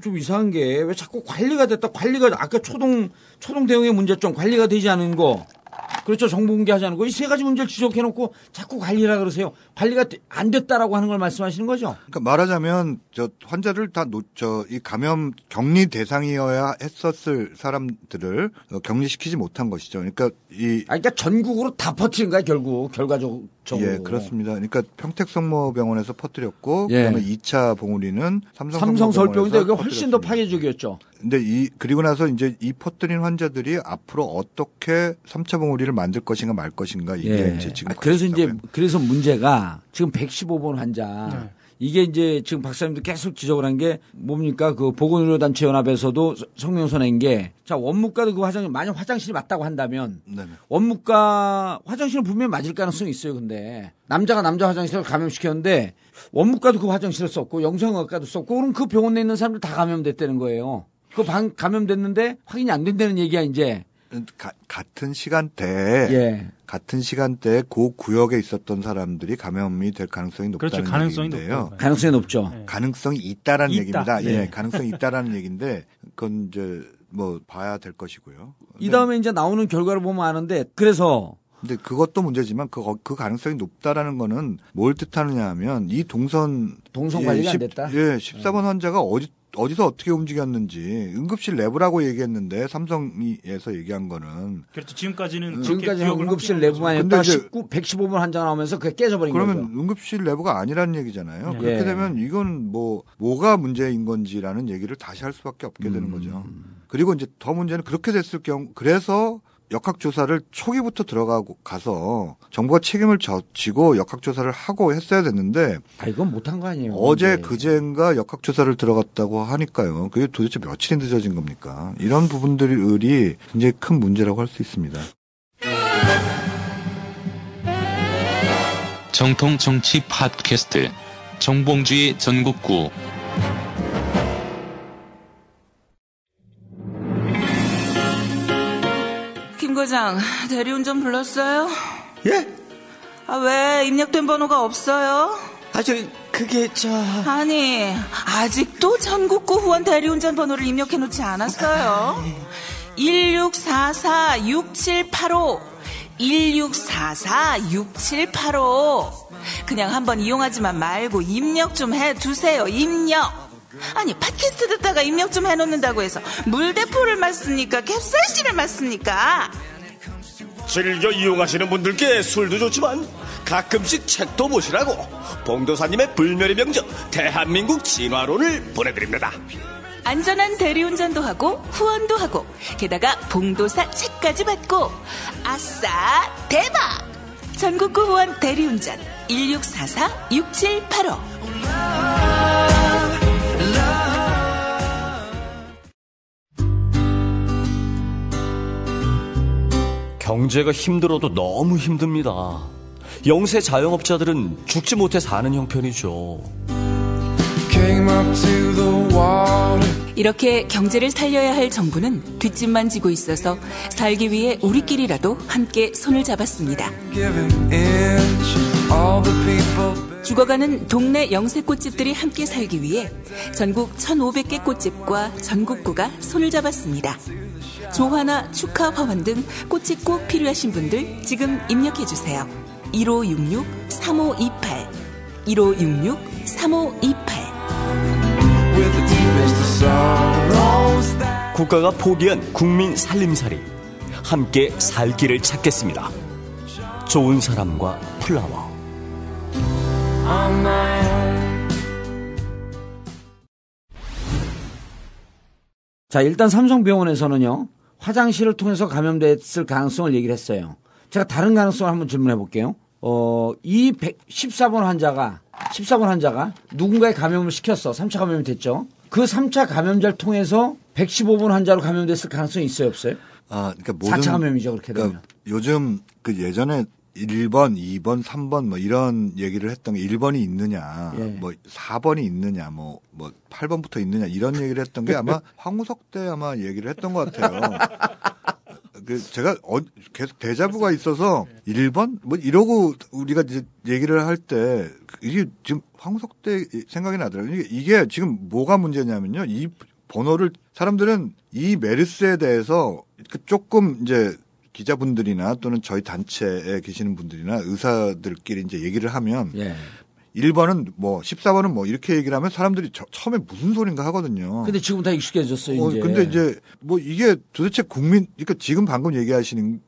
좀 이상한 게 왜 자꾸 관리가 됐다 관리가 아까 초동 초동 대응의 문제점 관리가 되지 않은 거 그렇죠 정보 공개하지 않은 거이 세 가지 문제를 지적해 놓고 자꾸 관리라 그러세요 관리가 되- 안 됐다라고 하는 걸 말씀하시는 거죠 그러니까 말하자면 저 환자를 다저이 감염 격리 대상이어야 했었을 사람들을 어, 격리시키지 못한 것이죠. 그러니까 이 아 그러니까 전국으로 다 퍼뜨린 거야 결국 결과적으로 예, 그렇습니다. 그러니까 평택성모병원에서 퍼뜨렸고 예. 그다음에 2차 봉우리는 삼성 삼성 서울병원인데 성모병원에서 이게 훨씬 더 퍼뜨렸습니다. 파괴적이었죠 근데 이 그리고 나서 이제 이 퍼뜨린 환자들이 앞으로 어떻게 3차 봉우리를 만들 것인가 말 것인가 이게 이제 지금 아, 그래서 이제. 그래서 문제가 지금 115번 환자 네. 이게 이제 지금 박사님도 계속 지적을 한 게 뭡니까 그 보건의료단체 연합에서도 성명서 낸게 자 원무과도 그 화장 만약 화장실이 맞다고 한다면 네네. 원무과 화장실은 분명히 맞을 가능성이 있어요. 근데 남자가 남자 화장실을 감염시켰는데 원무과도 그 화장실을 썼고 영상의학과도 썼고 그럼 그 병원 내 있는 사람들 다 감염됐다는 거예요. 그 방 감염됐는데 확인이 안 된다는 얘기야 이제. 가- 같은 시간대에 예. 같은 시간대에 그 구역에 있었던 사람들이 감염이 될 가능성이 높다는 그렇죠. 가능성이 얘기인데요. 높고. 가능성이 높죠. 네. 가능성이 있다라는 있다. 얘기입니다. 네. 예, 가능성이 있다라는 얘기인데 그건 이제 뭐 봐야 될 것이고요. 이 다음에 이제 나오는 결과를 보면 아는데 그래서 근데 그것도 문제지만 그, 그 가능성이 높다라는 거는 뭘 뜻하느냐 하면 이 동선 동선 예, 관리가 안 십- 됐다? 예, 14번 환자가 어디 어디서 어떻게 움직였는지 응급실 내부라고 얘기했는데 삼성에서 얘기한 거는 그렇죠. 지금까지는 그렇게 지금까지 기억을 응급실 내부만 이제- 19, 115분 환자 나오면서 그게 깨져버린 그러면 거죠. 응급실 내부가 아니라는 얘기잖아요. 네. 그렇게 예. 되면 이건 뭐 뭐가 문제인 건지라는 얘기를 다시 할 수밖에 없게 음. 되는 거죠. 그리고 이제 더 문제는 그렇게 됐을 경우 그래서 역학조사를 초기부터 들어가고 가서 정부가 책임을 져지고 역학조사를 하고 했어야 됐는데 아 이건 못한 거 아니에요. 어제. 그제인가 역학조사를 들어갔다고 하니까요. 그게 도대체 며칠이 늦어진 겁니까? 이런 부분들이 굉장히 큰 문제라고 할 수 있습니다. 정통 정치 팟캐스트 정봉주의 전국구 김 과장, 대리운전 불렀어요? 예? 아, 왜 입력된 번호가 없어요? 아, 저, 그게, 저. 아니, 아직도 전국구 후원 대리운전 번호를 입력해 놓지 않았어요. 1644-6785. 1644-6785. 그냥 한번 이용하지만 말고 입력 좀해 두세요, 입력. 아니, 팟캐스트 듣다가 입력 좀 해놓는다고 해서 물대포를 맞습니까? 캡사이신을 맞습니까? 즐겨 이용하시는 분들께 술도 좋지만 가끔씩 책도 보시라고 봉도사님의 불멸의 명저 대한민국 진화론을 보내드립니다. 안전한 대리운전도 하고 후원도 하고 게다가 봉도사 책까지 받고 아싸 대박 전국구 후원 대리운전 1644-6785 경제가 힘들어도 너무 힘듭니다. 영세 자영업자들은 죽지 못해 사는 형편이죠. 이렇게 경제를 살려야 할 정부는 뒷짐만 지고 있어서 살기 위해 우리끼리라도 함께 손을 잡았습니다. 죽어가는 동네 영세 꽃집들이 함께 살기 위해 전국 1,500개 꽃집과 전국구가 손을 잡았습니다. 조화나 축하 화환 등 꽃이 꼭 필요하신 분들 지금 입력해 주세요. 1566-3528 1566-3528 with the deepest of sorrows that 국가가 포기한 국민 살림살이 함께 살 길을 찾겠습니다. 좋은 사람과 플라워. 자, 일단 삼성병원에서는요, 화장실을 통해서 감염됐을 가능성을 얘기를 했어요. 제가 다른 가능성을 한번 질문해 볼게요. 어, 이 14번 환자가, 14번 환자가 누군가의 감염을 시켰어. 3차 감염이 됐죠. 그 3차 감염자를 통해서 115번 환자로 감염됐을 가능성이 있어요, 없어요? 아, 그러니까 모든 4차 감염이죠, 그렇게 되면. 그러니까 요즘 그 예전에 1번, 2번, 3번 뭐 이런 얘기를 했던 게 1번이 있느냐, 예. 뭐 4번이 있느냐, 뭐, 뭐 8번부터 있느냐 이런 얘기를 했던 게 아마 황우석 때 아마 얘기를 했던 것 같아요. 그 제가 어, 계속 대자부가 있어서 1번 뭐 이러고 우리가 이제 얘기를 할 때 이게 지금 황우석 때 생각이 나더라고요. 이게, 이게 지금 뭐가 문제냐면요. 이 번호를 사람들은 이 메르스에 대해서 그 조금 이제 기자분들이나 또는 저희 단체에 계시는 분들이나 의사들끼리 이제 얘기를 하면 예. 1번은 뭐 14번은 뭐 이렇게 얘기를 하면 사람들이 저- 처음에 무슨 소린가 하거든요. 근데 지금 다 익숙해졌어요, 어, 이제. 근데 이제 뭐 이게 도대체 국민, 그러니까 지금 방금 얘기하시는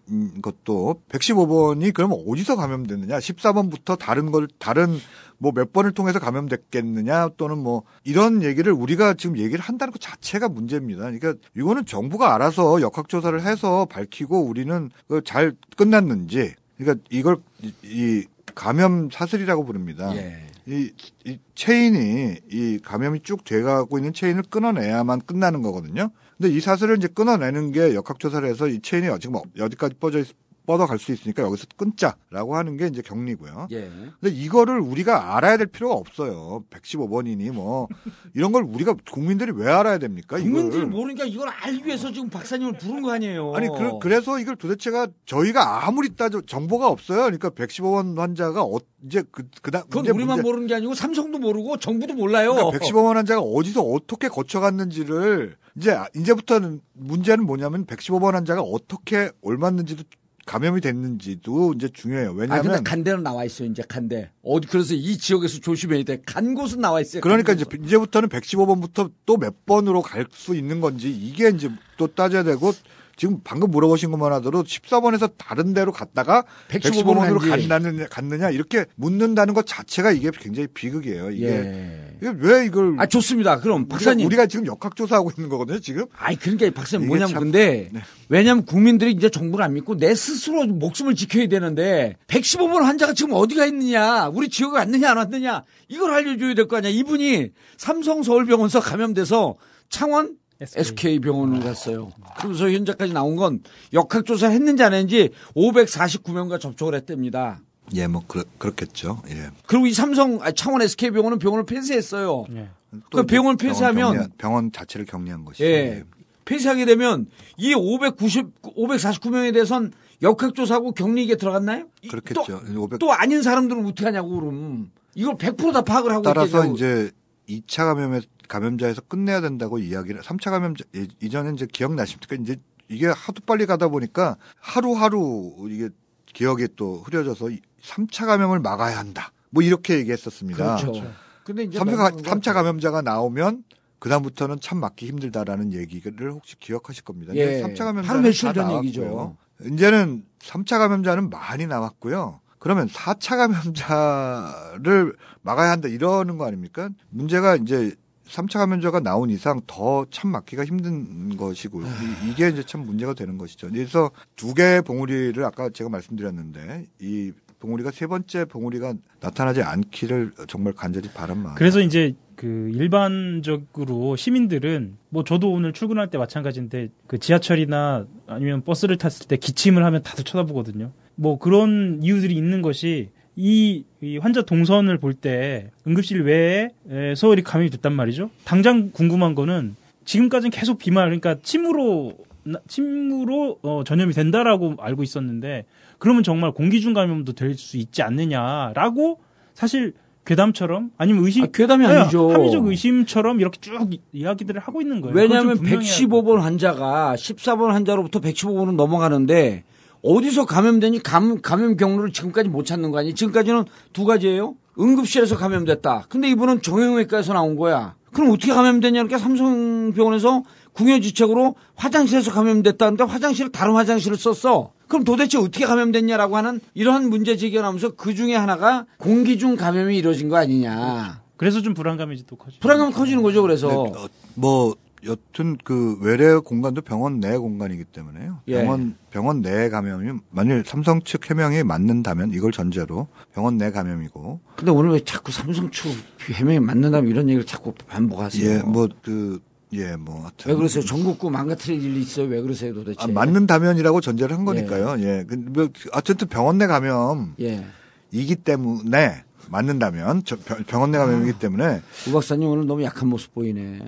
것도 115번이 그러면 어디서 감염됐느냐? 14번부터 다른 걸, 다른 뭐 몇 번을 통해서 감염됐겠느냐? 또는 뭐 이런 얘기를 우리가 지금 얘기를 한다는 것 자체가 문제입니다. 그러니까 이거는 정부가 알아서 역학조사를 해서 밝히고 우리는 그잘 끝났는지 그러니까 이걸 이- 이 감염 사슬이라고 부릅니다. 예. 이, 이 체인이 이 감염이 쭉 돼가고 있는 체인을 끊어내야만 끝나는 거거든요. 근데 이 사슬을 이제 끊어내는 게 역학조사를 해서 이 체인이 지금 어디까지 뻗어 있, 뻗어갈 수 있으니까 여기서 끊자라고 하는 게 이제 격리고요. 예. 근데 이거를 우리가 알아야 될 필요가 없어요. 115번이니 뭐 이런 걸 우리가 국민들이 왜 알아야 됩니까? 국민들이 이걸. 모르니까 이걸 알기 위해서 지금 박사님을 부른 거 아니에요. 아니 그, 래서 이걸 도대체가 저희가 아무리 따져 정보가 없어요. 그러니까 115번 환자가 어, 이제 그 그다음 그건 이제 우리만 문제- 모르는 게 아니고 삼성도 모르고 정부도 몰라요. 그러니까 115번 환자가 어디서 어떻게 거쳐갔는지를 이제 이제부터는 문제는 뭐냐면 115번 환자가 어떻게 옮았는지도 감염이 됐는지도 이제 중요해요. 아, 근데 왜냐하면 간대는 나와 있어요, 이제 간대. 어디, 그래서 이 지역에서 조심해야 돼. 간 곳은 나와 있어요. 그러니까 간 이제. 이제부터는 115번부터 또 몇 번으로 갈 수 있는 건지 이게 이제 또 따져야 되고 지금 방금 물어보신 것만 하더라도 14번에서 다른 데로 갔다가 115 115번으로 간지. 갔느냐, 갔느냐 이렇게 묻는다는 것 자체가 이게 굉장히 비극이에요. 이게, 예. 이게 왜 이걸 아, 좋습니다. 그럼 박사님. 우리가, 우리가 지금 역학조사하고 있는 거거든요. 지금 아이, 그러니까 박사님 뭐냐면 참- 근데 네. 왜냐면 국민들이 이제 정부를 안 믿고 내 스스로 목숨을 지켜야 되는데 115번 환자가 지금 어디가 있느냐 우리 지역에 왔느냐 안 왔느냐 이걸 알려줘야 될 거 아니야 이분이 삼성 서울병원서 감염돼서 창원 SK 병원으로 갔어요. 그러면서 현재까지 나온 건 역학조사 했는지 안 했는지 549명과 접촉을 했답니다. 예, 뭐 그렇, 그렇겠죠. 예. 그리고 이 삼성 아니, 창원 SK 병원은 병원을 폐쇄했어요. 예. 그 병원 병원 폐쇄하면 격리- 병원 자체를 격리한 것이죠. 예. 폐쇄하게 되면 이 590, 549명에 대해선 역학조사하고 격리에 들어갔나요? 이- 그렇겠죠. 또, 500 또 아닌 사람들은 어떻게 하냐고 그럼. 이걸 100%다 파악을 하고 따라서 있겠냐고. 이제 2차 감염에 감염자에서 끝내야 된다고 이야기를 3차 감염자 예- 이전에 이제 기억나십니까? 이제 이게 하도 빨리 가다 보니까 하루하루 이게 기억이 또 흐려져서 3차 감염을 막아야 한다. 뭐 이렇게 얘기했었습니다. 그렇죠. 근데 이제 3차, 너무 그런 3차 것 감염자가 나오면 그다음부터는 참 막기 힘들다라는 얘기를 혹시 기억하실 겁니다. 예. 근데 3차 감염자는 하루 며칠 다전 나왔고요. 얘기죠. 이제는 3차 감염자는 많이 남았고요. 그러면 4차 감염자를 막아야 한다 이러는 거 아닙니까? 문제가 이제 3차 감염자가 나온 이상 더 참 막기가 힘든 것이고 이- 이게 이제 참 문제가 되는 것이죠. 그래서 두 개의 봉우리를 아까 제가 말씀드렸는데 이 봉우리가 세 번째 봉우리가 나타나지 않기를 정말 간절히 바란 마음. 그래서 이제 그 일반적으로 시민들은 뭐 저도 오늘 출근할 때 마찬가지인데 그 지하철이나 아니면 버스를 탔을 때 기침을 하면 다들 쳐다보거든요. 뭐 그런 이유들이 있는 것이 이, 이 환자 동선을 볼 때 응급실 외에 에, 서울이 감염이 됐단 말이죠. 당장 궁금한 거는 지금까지는 계속 비말 그러니까 침으로 나- 침으로 어, 전염이 된다라고 알고 있었는데 그러면 정말 공기중 감염도 될 수 있지 않느냐라고 사실 괴담처럼 아니면 의심 아, 괴담이 네, 아니죠. 합리적 의심처럼 이렇게 쭉 이- 이야기들을 하고 있는 거예요. 왜냐하면 그건 좀 분명해야 할 115번 환자가 14번 환자로부터 115번은 넘어가는데 어디서 감염되니 감, 감염 경로를 지금까지 못 찾는 거 아니에요? 지금까지는 두 가지예요. 응급실에서 감염됐다. 근데 이분은 정형외과에서 나온 거야. 그럼 어떻게 감염됐냐? 그러니까 삼성병원에서 궁여지책으로 화장실에서 감염됐다는데 화장실을 다른 화장실을 썼어. 그럼 도대체 어떻게 감염됐냐라고 하는 이러한 문제 제기가 나오면서 그 중에 하나가 공기 중 감염이 이루어진 거 아니냐. 그래서 좀 불안감이 또 커지죠. 불안감이 커지는 거죠. 그래서 네, 어, 뭐 여튼 그 외래 공간도 병원 내 공간이기 때문에요. 예. 병원 병원 내 감염이 만일 삼성 측 해명이 맞는다면 이걸 전제로 병원 내 감염이고 근데 오늘 왜 자꾸 삼성 측 해명이 맞는다면 이런 얘기를 자꾸 반복하세요? 예 뭐그 예 뭐 하여튼 왜 그러세요? 전국구 망가뜨릴 일이 있어요? 왜 그러세요 도대체? 아, 맞는다면이라고 전제를 한 거니까요. 예. 그, 뭐, 어쨌든 병원 내 감염이기 예. 때문에 맞는다면 병- 병원 내 감염이기 때문에 우 박사님 오늘 너무 약한 모습 보이네.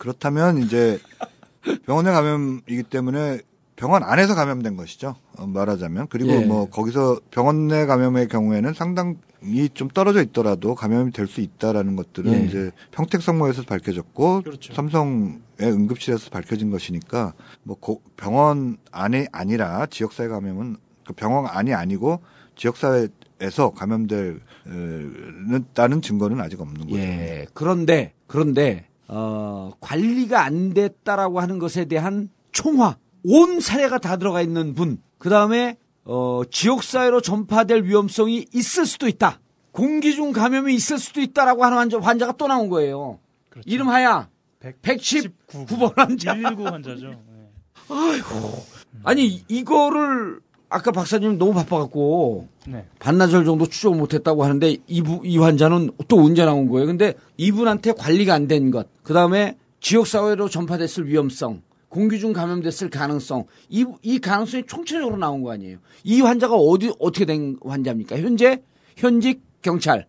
그렇다면 이제 병원 내 감염이기 때문에 병원 안에서 감염된 것이죠. 어, 말하자면 그리고 예. 뭐 거기서 병원 내 감염의 경우에는 상당히 좀 떨어져 있더라도 감염이 될 수 있다라는 것들은 예. 이제 평택 성모에서 밝혀졌고 그렇죠. 삼성의 응급실에서 밝혀진 것이니까 뭐 고- 병원 안이 아니라 지역사회 감염은 그 병원 안이 아니고 지역사회에서 감염될다는 증거는 아직 없는 거죠. 예. 그런데 그런데 어, 관리가 안 됐다라고 하는 것에 대한 총화 온 사례가 다 들어가 있는 분. 그 다음에 어, 지역 사회로 전파될 위험성이 있을 수도 있다. 공기 중 감염이 있을 수도 있다라고 하는 환자, 환자가 또 나온 거예요. 그렇죠. 이름 하야 119 119번 환자. 119 환자죠. 네. 아니 이거를 아까 박사님 너무 바빠갖고 네. 반나절 정도 추적 못했다고 하는데 이부, 이 환자는 또 언제 나온 거예요? 근데 이분한테 관리가 안 된 것, 그 다음에 지역 사회로 전파됐을 위험성, 공기 중 감염됐을 가능성 이, 이 가능성이 총체적으로 나온 거 아니에요. 이 환자가 어디 어떻게 된 환자입니까? 현재 현직 경찰,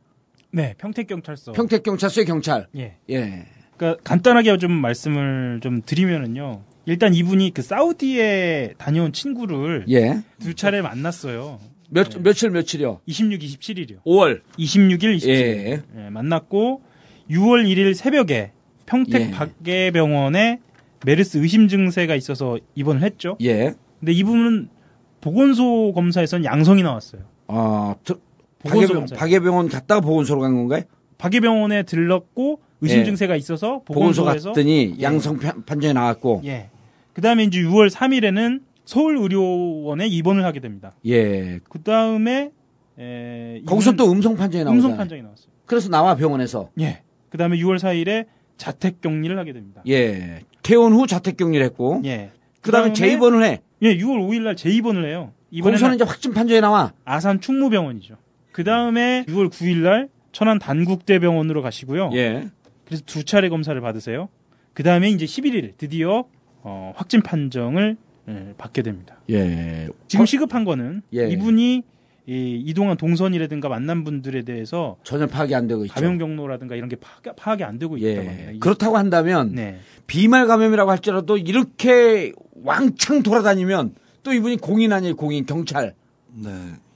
네, 평택 경찰서. 평택 경찰서의 경찰. 예. 예. 그러니까 간단하게 좀 말씀을 좀 드리면은요. 일단 이분이 그 사우디에 다녀온 친구를 예. 두 차례 만났어요. 몇 며칠 며칠이요? 26, 27일이요. 5월. 26일, 27일. 예. 예, 만났고 6월 1일 새벽에 평택 예. 박계병원에 메르스 의심 증세가 있어서 입원을 했죠. 예. 근데 이분은 보건소 검사에선 양성이 나왔어요. 아, 저, 보건소 박예병. 박예병원 갔다가 보건소로 간 건가요? 박계병원에 들렀고 의심 예. 증세가 있어서 보건소 갔더니 예. 양성 판- 판정이 나왔고. 예. 그다음에 이제 6월 3일에는 서울 의료원에 입원을 하게 됩니다. 예. 그다음에 에, 거기서 또 음성 판정이 나오잖아요. 음성 판정이 나왔어요. 그래서 나와 병원에서 예. 그다음에 6월 4일에 자택 격리를 하게 됩니다. 예. 퇴원 후 자택 격리를 했고 예. 그다음에 재입원을 해. 예, 6월 5일 날 재입원을 해요. 거기서는 이번에는 이제 확진 판정이 나와. 아산 충무병원이죠. 그다음에 6월 9일 날 천안 단국대병원으로 가시고요. 예. 그래서 두 차례 검사를 받으세요. 그 다음에 이제 11일 드디어 어, 확진 판정을 예, 받게 됩니다. 예. 지금 시급한 거는 예. 이분이 이, 이동한 동선이라든가 만난 분들에 대해서 전혀 파악이 안 되고 있죠. 감염 경로라든가 이런 게 파악, 파악이 안 되고 있다고 합니다. 예. 이게- 그렇다고 한다면 네. 비말 감염이라고 할지라도 이렇게 왕창 돌아다니면 또 이분이 공인 아니에요, 공인 경찰. 네.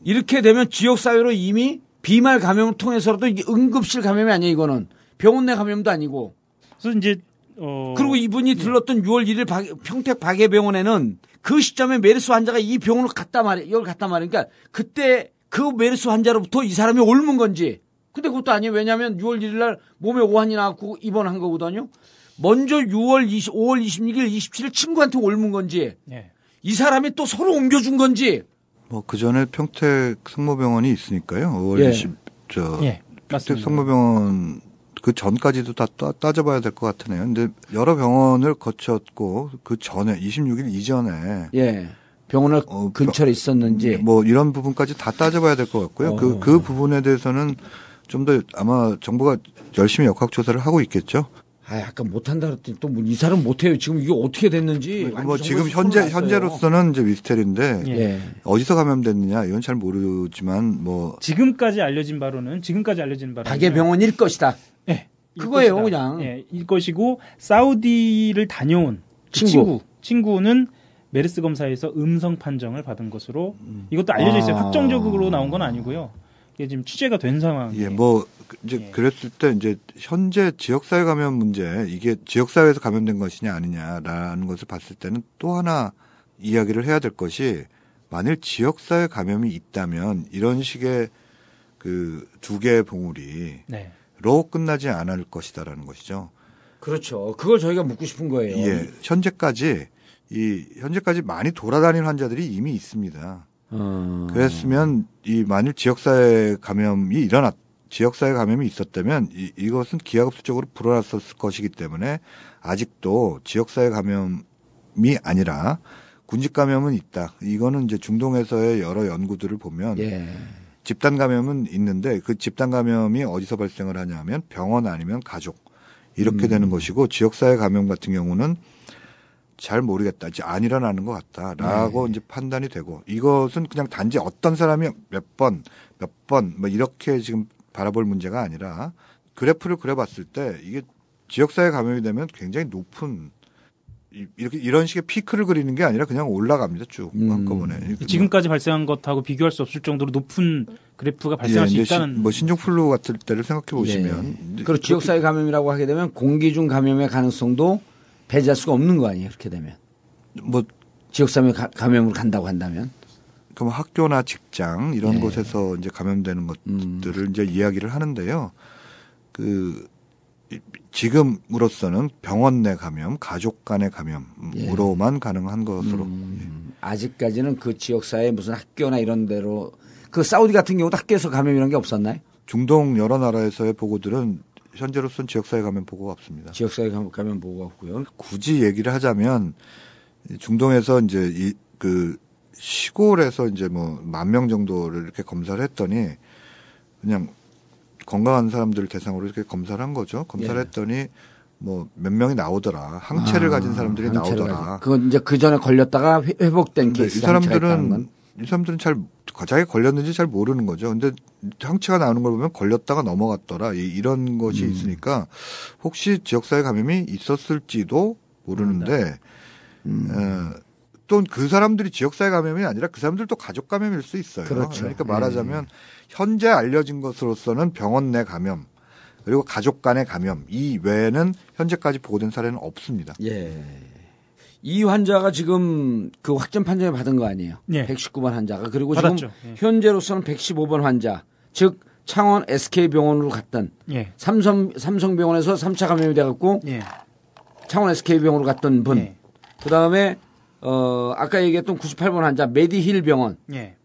이렇게 되면 지역 사회로 이미 비말 감염을 통해서라도 이게 응급실 감염이 아니에요, 이거는. 병원 내 감염도 아니고. 그래서 이제 어 그리고 이분이 들렀던 6월 1일 박- 평택 박예병원에는 그 시점에 메르스 환자가 이 병원을 갔다 말이에요. 이걸 갔다 말이에요. 그러니까 그때 그 메르스 환자로부터 이 사람이 옮은 건지. 근데 그것도 아니에요. 왜냐하면 6월 1일 날 몸에 오한이 나왔고 입원한 거거든요. 먼저 6월 20, 5월 26일, 27일 친구한테 옮은 건지 예. 이 사람이 또 서로 옮겨준 건지 뭐 그 전에 평택 성모병원이 있으니까요. 5월 예. 20, 저 예. 평택. 성모병원 그 전까지도 다 따, 따져봐야 될 것 같으네요. 근데 여러 병원을 거쳤고 그 전에 26일 이전에 예 병원을 어, 근처에 있었는지 뭐 이런 부분까지 다 따져봐야 될 것 같고요. 그, 어. 그 부분에 대해서는 좀 더 아마 정부가 열심히 역학 조사를 하고 있겠죠. 아 약간 못한다 그랬더니 또 이 사람 못해요. 지금 이게 어떻게 됐는지 뭐 완전 지금 현재 났어요. 현재로서는 이제 미스테리인데 예. 예. 어디서 감염됐느냐 이건 잘 모르지만 뭐 지금까지 알려진 바로는 지금까지 알려진 바로는 박예병원일 것이다. 그거예요, 것이다. 그냥. 예, 일 것이고 사우디를 다녀온 그 친구. 친구. 는 메르스 검사에서 음성 판정을 받은 것으로 이것도 알려져 있어요. 아. 확정적으로 나온 건 아니고요. 이게 지금 취재가 된 상황. 예, 뭐 그- 이제 예. 그랬을 때 이제 현재 지역사회 감염 문제 이게 지역사회에서 감염된 것이냐 아니냐라는 것을 봤을 때는 또 하나 이야기를 해야 될 것이 만일 지역사회 감염이 있다면 이런 식의 그 두 개의 봉우리 로 네. 끝나지 않을 것이다라는 것이죠. 그렇죠. 그걸 저희가 묻고 싶은 거예요. 예, 현재까지 이 현재까지 많이 돌아다니는 환자들이 이미 있습니다. 어. 그랬으면 이 만일 지역사회 감염이 일어났 지역사회 감염이 있었다면 이, 이것은 기하급수적으로 불어났었을 것이기 때문에 아직도 지역사회 감염이 아니라 군직 감염은 있다. 이거는 이제 중동에서의 여러 연구들을 보면 예. 집단 감염은 있는데 그 집단 감염이 어디서 발생을 하냐면 병원 아니면 가족. 이렇게 되는 것이고 지역사회 감염 같은 경우는 잘 모르겠다. 이제 안 일어나는 것 같다라고 이제 판단이 되고 이것은 그냥 단지 어떤 사람이 몇 번, 몇 번 뭐 이렇게 지금 바라볼 문제가 아니라 그래프를 그려봤을 때 이게 지역사회 감염이 되면 굉장히 높은 이- 이렇게 이런 식의 피크를 그리는 게 아니라 그냥 올라갑니다 쭉 음. 한꺼번에. 지금까지 발생한 것하고 비교할 수 없을 정도로 높은 그래프가 발생할 수 이제 있다는 시- 뭐 신종플루 같을 때를 생각해 보시면 예. 그리고 지역사회 감염이라고 하게 되면 공기 중 감염의 가능성도 배제할 수가 없는 거 아니에요. 그렇게 되면 뭐 지역사회 가- 감염으로 간다고 한다면 그럼 학교나 직장 이런 예. 곳에서 이제 감염되는 음. 것들을 이제 이야기를 하는데요. 그 이- 지금으로서는 병원 내 감염, 가족 간의 감염으로만 가능한 것으로 예. 음, 아직까지는 그 지역사회 무슨 학교나 이런 데로 그 사우디 같은 경우도 학교에서 감염 이런 게 없었나요? 중동 여러 나라에서의 보고들은 현재로서는 지역사회 감염 보고가 없습니다. 지역사회 감- 감염 보고가 없고요. 굳이 얘기를 하자면 이 중동에서 이제 이 그 시골에서 이제 뭐 만 명 정도를 이렇게 검사를 했더니 그냥 건강한 사람들 대상으로 이렇게 검사를 한 거죠. 검사를 예. 했더니 뭐 몇 명이 나오더라. 항체를 가진 사람들이 아, 나오더라. 그건 이제 그 전에 걸렸다가 회- 회복된 이 케이스 있다는 사람들은 건. 이 사람들은 잘 자기가 걸렸는지 잘 모르는 거죠. 근데 항체가 나오는 걸 보면 걸렸다가 넘어갔더라. 이- 이런 것이 음. 있으니까 혹시 지역사회 감염이 있었을지도 모르는데 음. 어, 또그 사람들이 지역사회 감염이 아니라 그 사람들도 가족 감염일 수 있어요. 그렇죠. 러니까 말하자면 현재 알려진 것으로서는 병원 내 감염 그리고 가족 간의 감염 이 외에는 현재까지 보고된 사례는 없습니다. 예. 이 환자가 지금 그 확진 판정을 받은 거 아니에요? 예. 119번 환자가. 그리고 받았죠. 지금 예. 현재로서는 115번 환자. 즉 창원 SK병원으로 갔던 예. 삼성 삼성 병원에서 3차 감염이 돼 갖고 예. 창원 SK병원으로 갔던 분. 예. 그다음에 어 아까 얘기했던 98번 환자 메디힐 병원 예.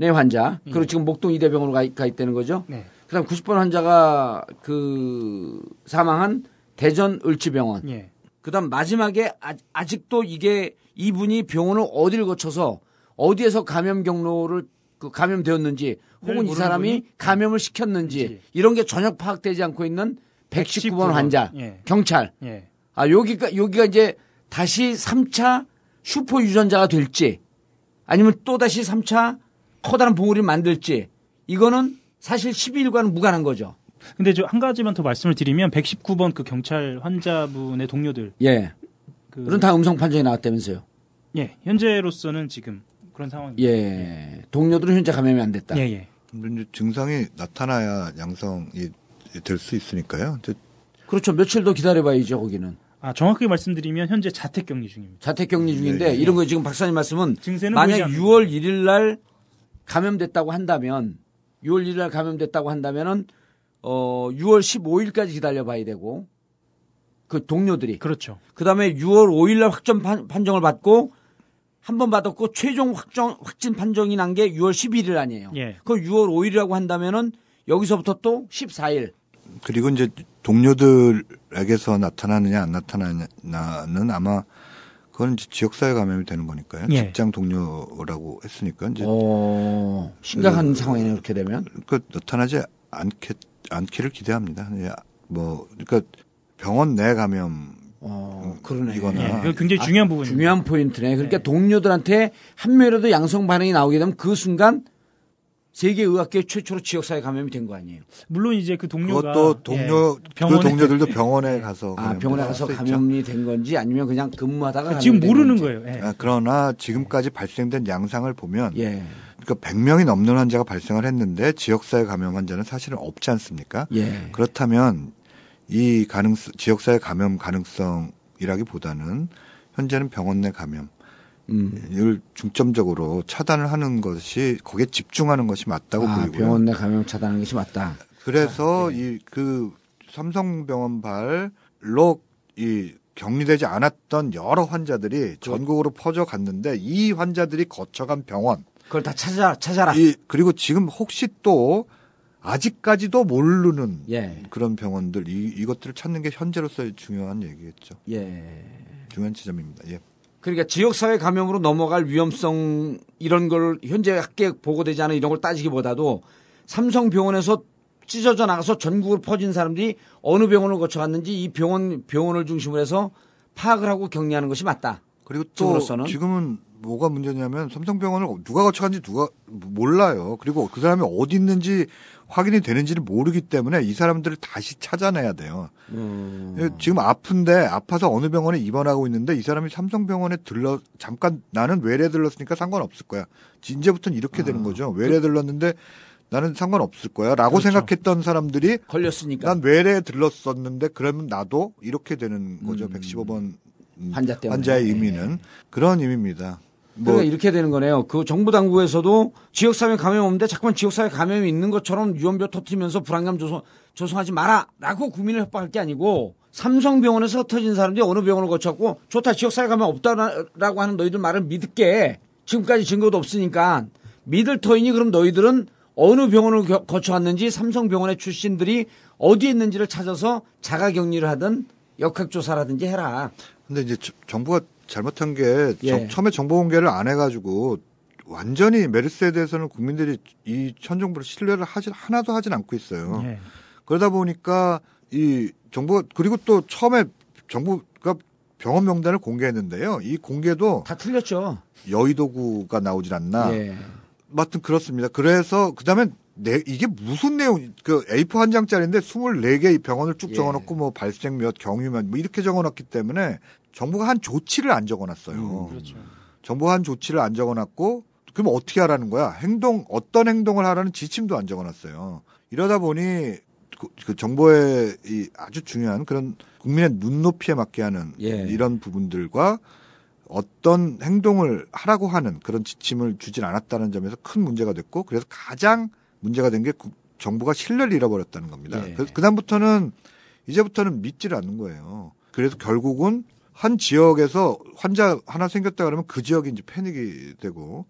내 환자. 그리고 지금 목동 이대병원으로 가, 가 있다는 거죠. 네. 그다음 90번 환자가 그 사망한 대전 을지병원. 예. 그다음 마지막에 아, 직도 이게 이분이 병원을 어디를 거쳐서 어디에서 감염 경로를 그 감염되었는지 혹은 이 사람이? 감염을 시켰는지 그렇지. 이런 게 전혀 파악되지 않고 있는 119번 119번. 환자 예. 경찰 예. 아 여기가 여기가 이제 다시 3차 슈퍼 유전자가 될지 아니면 또 다시 3차 커다란 봉우리를 만들지 이거는 사실 12일과는 무관한 거죠. 근데 저 한 가지만 더 말씀을 드리면 119번 그 경찰 환자분의 동료들 예. 그 그런 다 음성 판정이 나왔다면서요. 예, 현재로서는 지금 그런 상황입니다. 예. 동료들은 현재 감염이 안 됐다. 예, 예. 근데 이제 증상이 나타나야 양성이 될 수 있으니까요. 그렇죠. 며칠 더 기다려봐야죠, 거기는. 아, 정확하게 말씀드리면 현재 자택 격리 중입니다. 자택 격리 중인데, 네, 네. 이런 거 지금 박사님 말씀은 증세는 만약 보이지 않는다. 6월 1일 날 감염됐다고 한다면, 6월 1일 날 감염됐다고 한다면은, 어, 6월 15일까지 기다려 봐야 되고, 그 동료들이. 그렇죠. 그 다음에 6월 5일 날 확정 판, 판정을 받고, 한 번 받았고, 최종 확정, 확진 판정이 난 게 6월 11일 아니에요. 예. 그 6월 5일이라고 한다면은, 여기서부터 또 14일. 그리고 이제 동료들에게서 나타나느냐 안 나타나느냐는 아마 그건 이제 지역사회 감염이 되는 거니까요. 예. 직장 동료라고 했으니까 이제 어, 심각한 상황이네요, 그렇게 되면. 그 나타나지 않겠 않기를 기대합니다. 예, 뭐 그러니까 병원 내 감염 어, 그러네. 이거는 예, 그 굉장히 중요한 부분입니다. 중요한 포인트네. 그러니까 네. 동료들한테 한 명이라도 양성 반응이 나오게 되면 그 순간 세계 의학계 최초로 지역사회 감염이 된 거 아니에요. 물론 이제 그 동료가 그것도 동료 예, 그 병원에 동료들도 병원에 가서 아, 병원에 가서. 감염이 된 건지 아니면 그냥 근무하다가 지금 감염된 모르는 건지. 거예요. 예. 아, 그러나 지금까지 발생된 양상을 보면 예. 그러니까 100명이 넘는 환자가 발생을 했는데 지역사회 감염 환자는 사실은 없지 않습니까? 예. 그렇다면 이 가능 지역사회 감염 가능성이라기보다는 현재는 병원 내 감염 음. 을 중점적으로 차단을 하는 것이 거기에 집중하는 것이 맞다고 아, 보이고요. 병원 내 감염 차단하는 것이 맞다. 그래서 이그 삼성병원 발로 이 격리되지 않았던 여러 환자들이 전국으로 퍼져 갔는데 이 환자들이 거쳐간 병원 그걸 다 찾아 찾아라. 이 그리고 지금 혹시 또 아직까지도 모르는 예. 그런 병원들 이 이것들을 찾는 게 현재로서의 중요한 얘기겠죠. 예. 중요한 지점입니다. 예. 그러니까 지역사회 감염으로 넘어갈 위험성 이런 걸 현재 학계 보고되지 않은 이런 걸 따지기보다도 삼성병원에서 찢어져 나가서 전국으로 퍼진 사람들이 어느 병원을 거쳐갔는지 이 병원 병원을 중심으로 해서 파악을 하고 격리하는 것이 맞다. 그리고 또? 지금은 뭐가 문제냐면 삼성병원을 누가 거쳐간지 누가 몰라요. 그리고 그 사람이 어디 있는지 확인이 되는지를 모르기 때문에 이 사람들을 다시 찾아내야 돼요. 예, 지금 아픈데 아파서 어느 병원에 입원하고 있는데 이 사람이 삼성병원에 들러 잠깐 나는 외래 들렀으니까 상관없을 거야. 이제부터는 이렇게 되는 거죠. 외래 들렀는데 나는 상관없을 거야라고 그렇죠. 생각했던 사람들이 걸렸으니까 난 외래 들렀었는데 그러면 나도 이렇게 되는 거죠. 115번 환자 때문에. 환자의 의미는 그런 의미입니다. 뭐 그러니까 이렇게 되는 거네요. 그 정부 당국에서도 지역사회 감염 없는데 자꾸만 지역사회 감염이 있는 것처럼 유언비어 터트리면서 불안감 조성, 조성하지 마라 라고 국민을 협박할 게 아니고 삼성병원에서 터진 사람들이 어느 병원을 거쳤고 좋다 지역사회 감염 없다라고 하는 너희들 말을 믿을게 지금까지 증거도 없으니까 믿을 터이니 그럼 너희들은 어느 병원을 겨- 거쳐왔는지 삼성병원의 출신들이 어디에 있는지를 찾아서 자가격리를 하든 역학조사라든지 해라. 근데 이제 저- 정부가 잘못한 게 예. 정- 처음에 정보 공개를 안 해가지고 완전히 메르스에 대해서는 국민들이 이 현 정부를 신뢰를 하지 하나도 하진 않고 있어요. 예. 그러다 보니까 이 정부 그리고 또 처음에 정부가 병원 명단을 공개했는데요. 이 공개도 다 틀렸죠. 여의도구가 나오질 않나. 예. 하여튼 그렇습니다. 그래서 그다음에 내, 이게 무슨 내용, 그 A4 한 장짜리인데 24개 병원을 쭉 예. 적어놓고 뭐 발생 몇, 경유 몇, 뭐 이렇게 적어놨기 때문에 정부가 한 조치를 안 적어놨어요. 그렇죠. 정부가 한 조치를 안 적어놨고, 그럼 어떻게 하라는 거야? 행동, 어떤 행동을 하라는 지침도 안 적어놨어요. 이러다 보니 그, 그 정부의 이 아주 중요한 그런 국민의 눈높이에 맞게 하는 예. 이런 부분들과 어떤 행동을 하라고 하는 그런 지침을 주진 않았다는 점에서 큰 문제가 됐고 그래서 가장 문제가 된 게 정부가 신뢰를 잃어버렸다는 겁니다. 예. 그래서 그다음부터는 이제부터는 믿지를 않는 거예요. 그래서 결국은 한 지역에서 환자 하나 생겼다 그러면 그 지역이 이제 패닉이 되고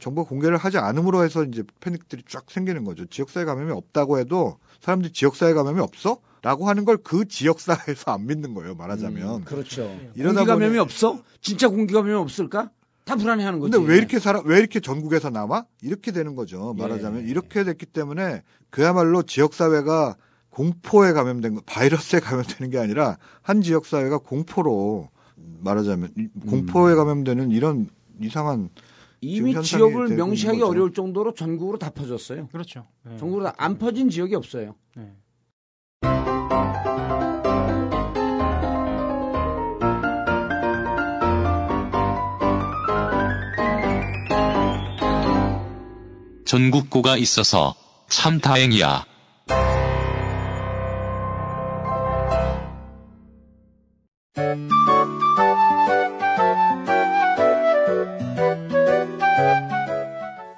정부가 공개를 하지 않음으로 해서 이제 패닉들이 쫙 생기는 거죠. 지역사회 감염이 없다고 해도 사람들이 지역사회 감염이 없어? 라고 하는 걸 그 지역사회에서 안 믿는 거예요. 말하자면. 음, 그렇죠. 이러다 공기 감염이 보니- 없어? 진짜 공기 감염이 없을까? 다 불안해하는 거지. 근데 왜 이렇게 살아, 왜 이렇게 전국에서 남아? 이렇게 되는 거죠. 말하자면. 예. 이렇게 됐기 때문에 그야말로 지역사회가 공포에 감염된 거, 바이러스에 감염되는 게 아니라 한 지역 사회가 공포로 말하자면 이- 음. 공포에 감염되는 이런 이상한 이미 지역을 명시하기. 어려울 정도로 전국으로 다 퍼졌어요. 그렇죠. 네. 전국으로 다 안 퍼진 지역이 없어요. 네. 전국구가 있어서 참 다행이야.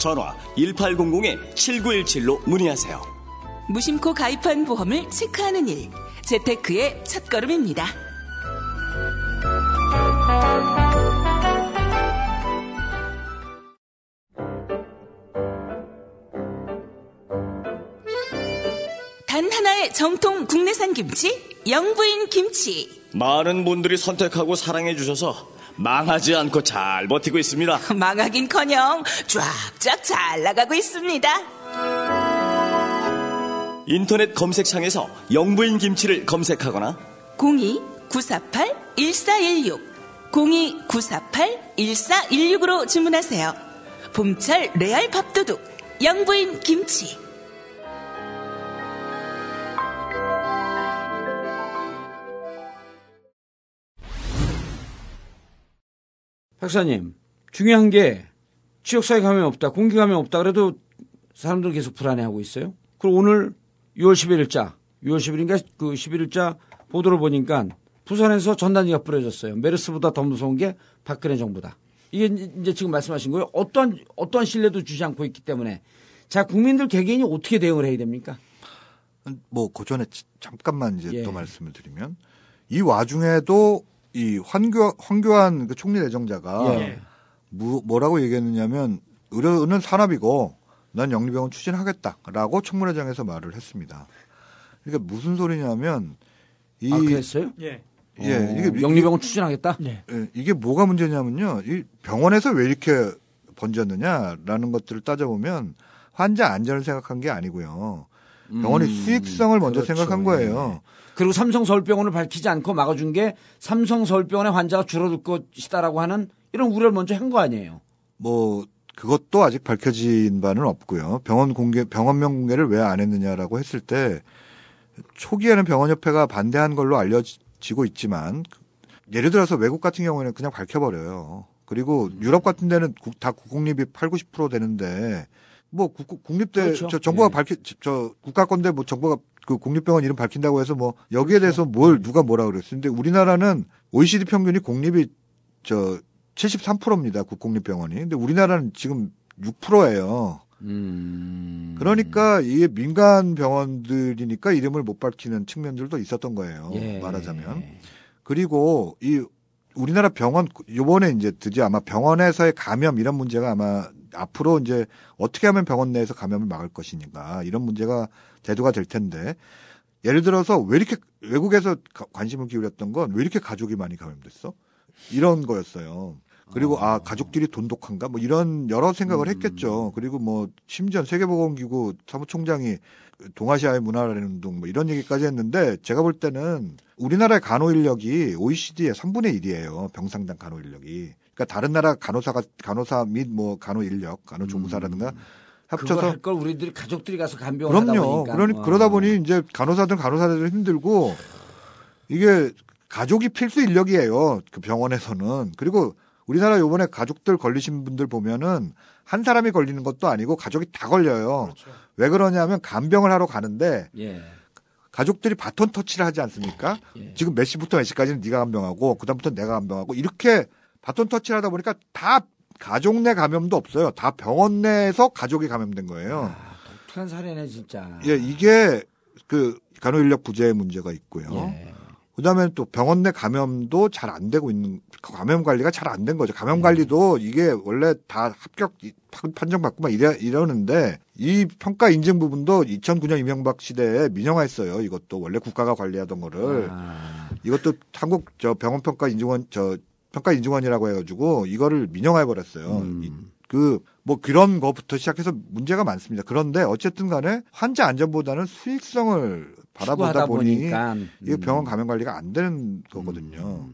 전화 1800-7917로 문의하세요. 무심코 가입한 보험을 체크하는 일, 재테크의 첫걸음입니다. 단 하나의 정통 국내산 김치, 영부인 김치. 많은 분들이 선택하고 사랑해 주셔서 망하지 않고 잘 버티고 있습니다. 망하긴커녕 쫙쫙 잘 나가고 있습니다. 인터넷 검색창에서 영부인 김치를 검색하거나 02-948-1416 02-948-1416으로 주문하세요. 봄철 레알 밥도둑 영부인 김치 박사님, 중요한 게 지역사회 감염이 없다, 공기 감염이 없다 그래도 사람들 계속 불안해하고 있어요. 그리고 오늘 6월 11일자, 6월 10일인가 그 11일자 보도를 보니까 부산에서 전단지가 뿌려졌어요. 메르스보다 더 무서운 게 박근혜 정부다. 이게 이제 지금 말씀하신 거예요. 어떠한 어떠한 신뢰도 주지 않고 있기 때문에 자 국민들 개개인이 어떻게 대응을 해야 됩니까? 뭐 고전에 잠깐만 이제 예. 또 말씀을 드리면 이 와중에도 이 황교 황교안 그 총리 내정자가 예. 무- 뭐라고 얘기했느냐면 의료는 산업이고 난 영리병원 추진하겠다라고 청문회장에서 말을 했습니다. 그러니까 무슨 소리냐면 이 아 그랬어요? 예. 예, 어, 이게 영리병원 추진하겠다. 예. 예, 이게 뭐가 문제냐면요. 이 병원에서 왜 이렇게 번졌느냐라는 것들을 따져보면 환자 안전을 생각한 게 아니고요. 병원의 음, 수익성을 먼저 그렇죠. 생각한 거예요. 그리고 삼성 서울병원을 밝히지 않고 막아준 게 삼성 서울병원의 환자가 줄어들 것이다라고 하는 이런 우려를 먼저 한 거 아니에요. 뭐 그것도 아직 밝혀진 바는 없고요. 병원 공개 병원명 공개를 왜 안 했느냐라고 했을 때 초기에는 병원협회가 반대한 걸로 알려지고 있지만 예를 들어서 외국 같은 경우에는 그냥 밝혀버려요. 그리고 유럽 같은 데는 국- 다 국공립이 8, 90% 되는데 뭐 국, 국립대 그렇죠. 저 정부가 예. 밝히 저 국가 건데 뭐 정부가 그 국립병원 이름 밝힌다고 해서 뭐 여기에 대해서 뭘 누가 뭐라 그랬어요. 근데 우리나라는 OECD 평균이 공립이 저 73%입니다. 국공립병원이. 근데 우리나라는 지금 6%예요. 음. 그러니까 이게 민간 병원들이니까 이름을 못 밝히는 측면들도 있었던 거예요. 예. 말하자면. 그리고 이 우리나라 병원 요번에 이제 드디어 아마 병원에서의 감염 이런 문제가 아마 앞으로 이제 어떻게 하면 병원 내에서 감염을 막을 것이니까 이런 문제가 대두가 될 텐데 예를 들어서 왜 이렇게 외국에서 가- 관심을 기울였던 건 왜 이렇게 가족이 많이 감염됐어? 이런 거였어요. 그리고 아 가족끼리 돈독한가 뭐 이런 여러 생각을 했겠죠. 그리고 뭐 심지어 세계보건기구 사무총장이 동아시아의 문화라는 운동 뭐 이런 얘기까지 했는데 제가 볼 때는 우리나라의 간호 인력이 OECD의 3분의 1이에요. 병상당 간호 인력이. 그러니까 다른 나라 간호사가 간호사 및 뭐 간호 인력, 간호 조무사라든가 그거 합쳐서 할 걸 우리들이 가족들이 가서 간병을 그럼요. 그러니 어. 그러다 보니 이제 간호사들 간호사들 힘들고 이게 가족이 필수 인력이에요. 그 병원에서는 그리고 우리나라 요번에 가족들 걸리신 분들 보면은 한 사람이 걸리는 것도 아니고 가족이 다 걸려요. 왜 그러냐면 간병을 하러 가는데 예. 가족들이 바톤 터치를 하지 않습니까? 예. 지금 몇 시부터 몇 시까지는 네가 간병하고 그다음부터 내가 간병하고 이렇게 바톤 터치를 하다 보니까 다 가족 내 감염도 없어요. 다 병원 내에서 가족이 감염된 거예요. 독특한 사례네 진짜. 예, 이게 그 간호 인력 부재의 문제가 있고요. 예. 그다음에 또 병원 내 감염도 잘 안 되고 있는 감염 관리가 잘 안 된 거죠. 감염 관리도 이게 원래 다 합격 판- 판정받고 막 이래 이러는데 이 평가 인증 부분도 2009년 이명박 시대에 민영화했어요. 이것도 원래 국가가 관리하던 거를 아, 이것도 한국 저 병원 평가 인증원 저 평가 인증원이라고 해가지고 이거를 민영화해 버렸어요. 음. 그뭐 그런 거부터 시작해서 문제가 많습니다. 그런데 어쨌든 간에 환자 안전보다는 수익성을 바라보다 보니 음. 병원 감염 관리가 안 되는 거거든요.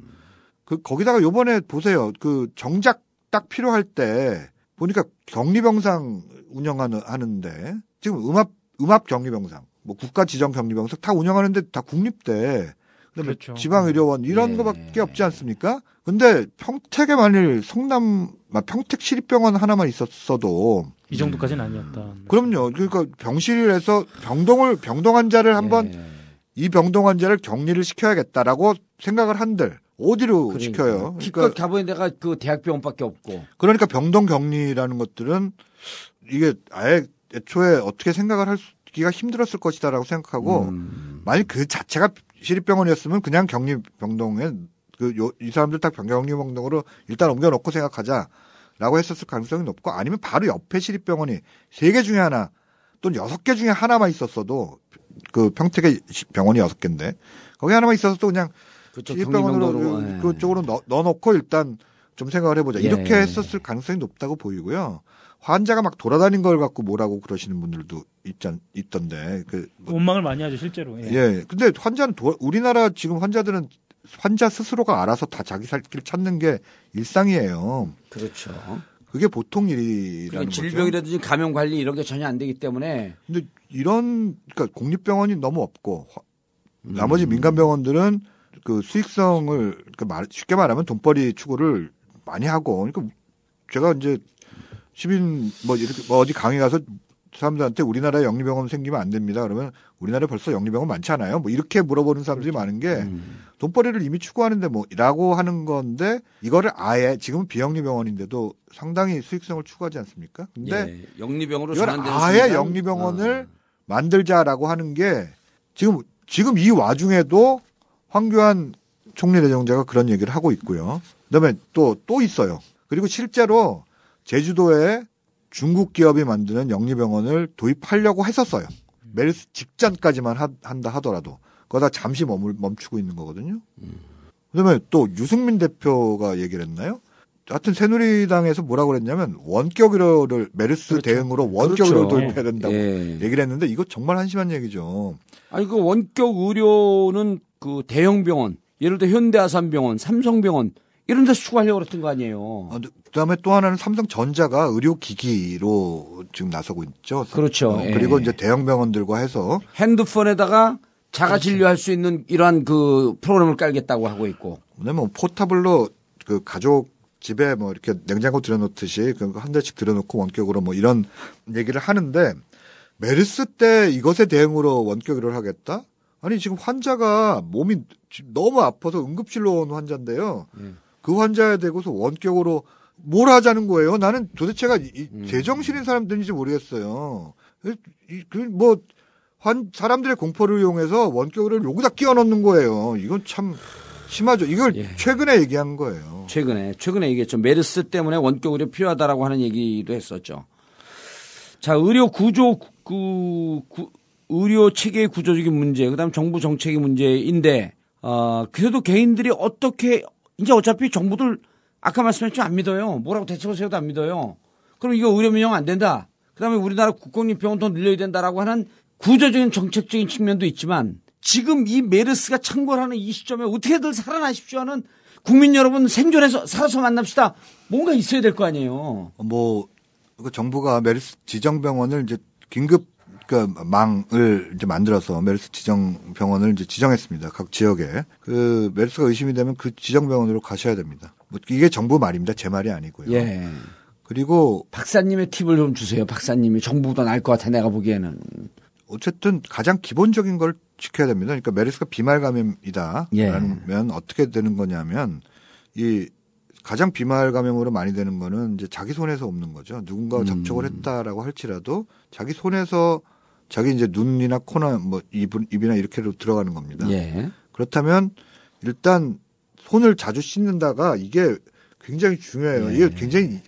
그 거기다가 요번에 보세요. 그 정작 딱 필요할 때 보니까 격리병상 운영하는 하는데 지금 음압 음압 격리병상, 뭐 국가 지정 격리병상 다 운영하는데 다 국립대, 그다음에 그렇죠. 지방의료원 이런 예. 거밖에 없지 않습니까? 근데 평택에 만일 성남 아, 평택 시립병원 하나만 있었어도 이 정도까지는 아니었다. 그럼요. 그러니까 병실에서 병동을 병동 환자를 한번 예. 이 병동 환자를 격리를 시켜야겠다라고 생각을 한들 어디로 그러니까. 시켜요? 기껏 그러니까, 가보는 데가 그 대학병원밖에 없고. 그러니까 병동 격리라는 것들은 이게 아예 애초에 어떻게 생각을 하기가 힘들었을 것이다라고 생각하고 음. 만약 그 자체가 시립병원이었으면 그냥 격리 병동에 그이 사람들 다 격리 병동으로 일단 옮겨놓고 생각하자라고 했었을 가능성이 높고 아니면 바로 옆에 시립병원이 세 개 중에 하나 또는 여섯 개 중에 하나만 있었어도 그 평택에 시- 병원이 여섯 개인데 거기 하나만 있어서도 그냥 그쪽 시립병원으로 예. 그쪽으로 넣, 넣어놓고 일단 좀 생각을 해보자 예. 이렇게 했었을 가능성이 높다고 보이고요. 환자가 막 돌아다닌 걸 갖고 뭐라고 그러시는 분들도 있잖 있던데 그 뭐- 원망을 많이 하죠 실제로. 예. 예. 근데 환자는 도- 우리나라 지금 환자들은 환자 스스로가 알아서 다 자기 살 길 찾는 게 일상이에요. 그렇죠. 그게 보통 일이라는. 질병이라든지 감염 관리 이런 게 전혀 안 되기 때문에 근데 이런 그러니까 공립병원이 너무 없고 화- 음. 나머지 민간 병원들은 그 수익성을 그러니까 말- 쉽게 말하면 돈벌이 추구를 많이 하고 그러니까 제가 이제 시민 뭐 이렇게 뭐 어디 강의 가서 사람들한테 우리나라에 영리병원 생기면 안 됩니다. 그러면 우리나라에 벌써 영리병원 많지 않아요? 뭐 이렇게 물어보는 사람들이 많은 게 음. 돈벌이를 이미 추구하는데 뭐라고 하는 건데 이거를 아예 지금은 비영리 병원인데도 상당히 수익성을 추구하지 않습니까? 근데 예, 영리병으로 이걸 아예 영리병원을 어. 만들자라고 하는 게 지금 지금 이 와중에도 황교안 총리 대정자가 그런 얘기를 하고 있고요. 그다음에 또또 있어요. 그리고 실제로 제주도에 중국 기업이 만드는 영리병원을 도입하려고 했었어요. 메르스 직전까지만 하- 한다 하더라도 그러다 잠시 머물, 멈추고 있는 거거든요. 그다음에 또 유승민 대표가 얘기를 했나요? 하여튼 새누리당에서 뭐라고 그랬냐면 원격 의료를 메르스 대응으로 원격 그렇죠. 의료를 도입해야 된다고 예. 얘기를 했는데 이거 정말 한심한 얘기죠. 아니 그 원격 의료는 그 대형 병원, 예를 들어 현대아산병원, 삼성병원 이런 데서 추구하려고 그랬던 거 아니에요. 어, 그다음에 또 하나는 삼성전자가 의료기기로 지금 나서고 있죠. 그렇죠. 어, 예. 그리고 이제 대형 병원들과 해서 핸드폰에다가 자가 진료할 수 있는 이러한 그 프로그램을 깔겠다고 하고 있고. 왜냐면 포타블로 그 가족 집에 뭐 이렇게 냉장고 들여놓듯이 그한 대씩 들여놓고 원격으로 뭐 이런 얘기를 하는데 메르스 때 이것에 대응으로 원격 의료를 하겠다? 아니 지금 환자가 몸이 너무 아파서 응급실로 온 환자인데요. 그 환자에 대고서 원격으로 뭘 하자는 거예요? 나는 도대체가 이- 이 제정신인 사람들인지 모르겠어요. 그뭐 환 사람들의 공포를 이용해서 원격으로 여기다 끼워 넣는 거예요. 이건 참 심하죠. 이걸 예. 최근에 얘기한 거예요. 최근에 최근에 얘기했죠. 메르스 때문에 원격 의료 필요하다라고 하는 얘기도 했었죠. 자, 의료 구조 그 구- 의료 체계의 구조적인 문제, 그다음 정부 정책의 문제인데 어 그래도 개인들이 어떻게 이제 어차피 정부들 아까 말씀했지만 안 믿어요. 뭐라고 대책을 세워도 안 믿어요. 그럼 이거 의료 민영 안 된다. 그다음에 우리나라 국공립 병원 더 늘려야 된다라고 하는 구조적인 정책적인 측면도 있지만 지금 이 메르스가 창궐하는 이 시점에 어떻게들 살아나십시오 하는 국민 여러분 생존해서 살아서 만납시다. 뭔가 있어야 될 거 아니에요. 뭐, 그 정부가 메르스 지정병원을 이제 긴급 그 망을 이제 만들어서 메르스 지정 병원을 이제 지정했습니다. 각 지역에. 그 메르스가 의심이 되면 그 지정 병원으로 가셔야 됩니다. 뭐 이게 정부 말입니다. 제 말이 아니고요. 예. 그리고 박사님의 팁을 좀 주세요. 박사님이 정부보다 나을 것 같아 내가 보기에는. 어쨌든 가장 기본적인 걸 지켜야 됩니다. 그러니까 메르스가 비말 감염이다. 예. 라면 어떻게 되는 거냐면 이 가장 비말 감염으로 많이 되는 거는 이제 자기 손에서 없는 거죠. 누군가가 음. 접촉을 했다라고 할지라도 자기 손에서 자기 이제 눈이나 코나 뭐 입, 입이나 이렇게로 들어가는 겁니다. 예. 그렇다면 일단 손을 자주 씻는다가 이게 굉장히 중요해요. 이게 굉장히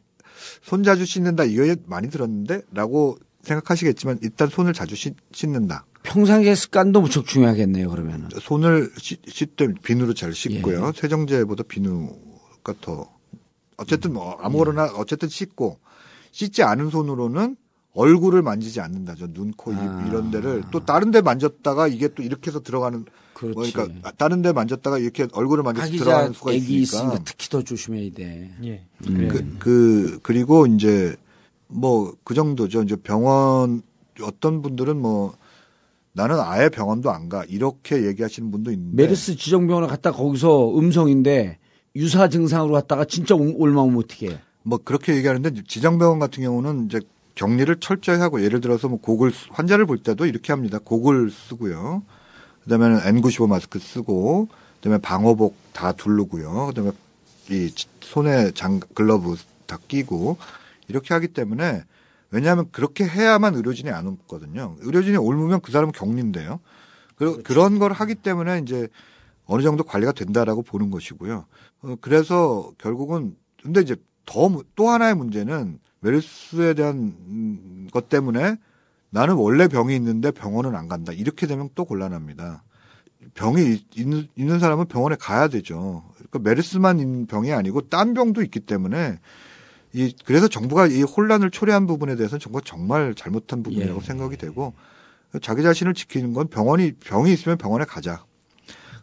손 자주 씻는다 이거 많이 들었는데라고 생각하시겠지만 일단 손을 자주 씻, 씻는다. 평상시의 습관도 무척 중요하겠네요. 그러면은. 손을 씻, 씻되 비누로 잘 씻고요. 세정제보다 비누가 더 어쨌든 뭐 아무거나 어쨌든 씻고 씻지 않은 손으로는 얼굴을 만지지 않는다죠. 눈, 코, 입 아. 이런 데를 또 다른 데 만졌다가 이게 또 이렇게 해서 들어가는 그렇지. 뭐 그러니까 다른 데 만졌다가 이렇게 얼굴을 만져서 들어가는 수가 있으니까. 있으니까 특히 더 조심해야 돼. 예. 그, 그 그리고 이제 뭐 그 정도죠. 이제 병원 어떤 분들은 뭐 나는 아예 병원도 안 가 이렇게 얘기하시는 분도 있는데 메르스 지정병원에 갔다 거기서 음성인데 유사 증상으로 갔다가 진짜 올- 올마오면 어떻게 뭐 그렇게 얘기하는데 지정병원 같은 경우는 이제 격리를 철저히 하고 예를 들어서 뭐 곡을 쓰- 환자를 볼 때도 이렇게 합니다. 곡을 쓰고요. 그다음에는 N95 마스크 쓰고 그다음에 방호복 다 두르고요. 그다음에 이 지- 손에 장 글러브 다 끼고 이렇게 하기 때문에 왜냐하면 그렇게 해야만 의료진이 안 옮거든요. 의료진이 옮으면 그 사람은 격리인데요. 그, 그런 걸 하기 때문에 이제 어느 정도 관리가 된다라고 보는 것이고요. 어, 그래서 결국은 근데 이제 더 또 하나의 문제는 메르스에 대한 음, 것 때문에 나는 원래 병이 있는데 병원은 안 간다. 이렇게 되면 또 곤란합니다. 병이 있- 있는, 있는 사람은 병원에 가야 되죠. 그러니까 메르스만 있는 병이 아니고 딴 병도 있기 때문에 이 그래서 정부가 이 혼란을 초래한 부분에 대해서는 정부가 정말 잘못한 부분이라고 예. 생각이 되고 자기 자신을 지키는 건 병원이 병이 있으면 병원에 가자.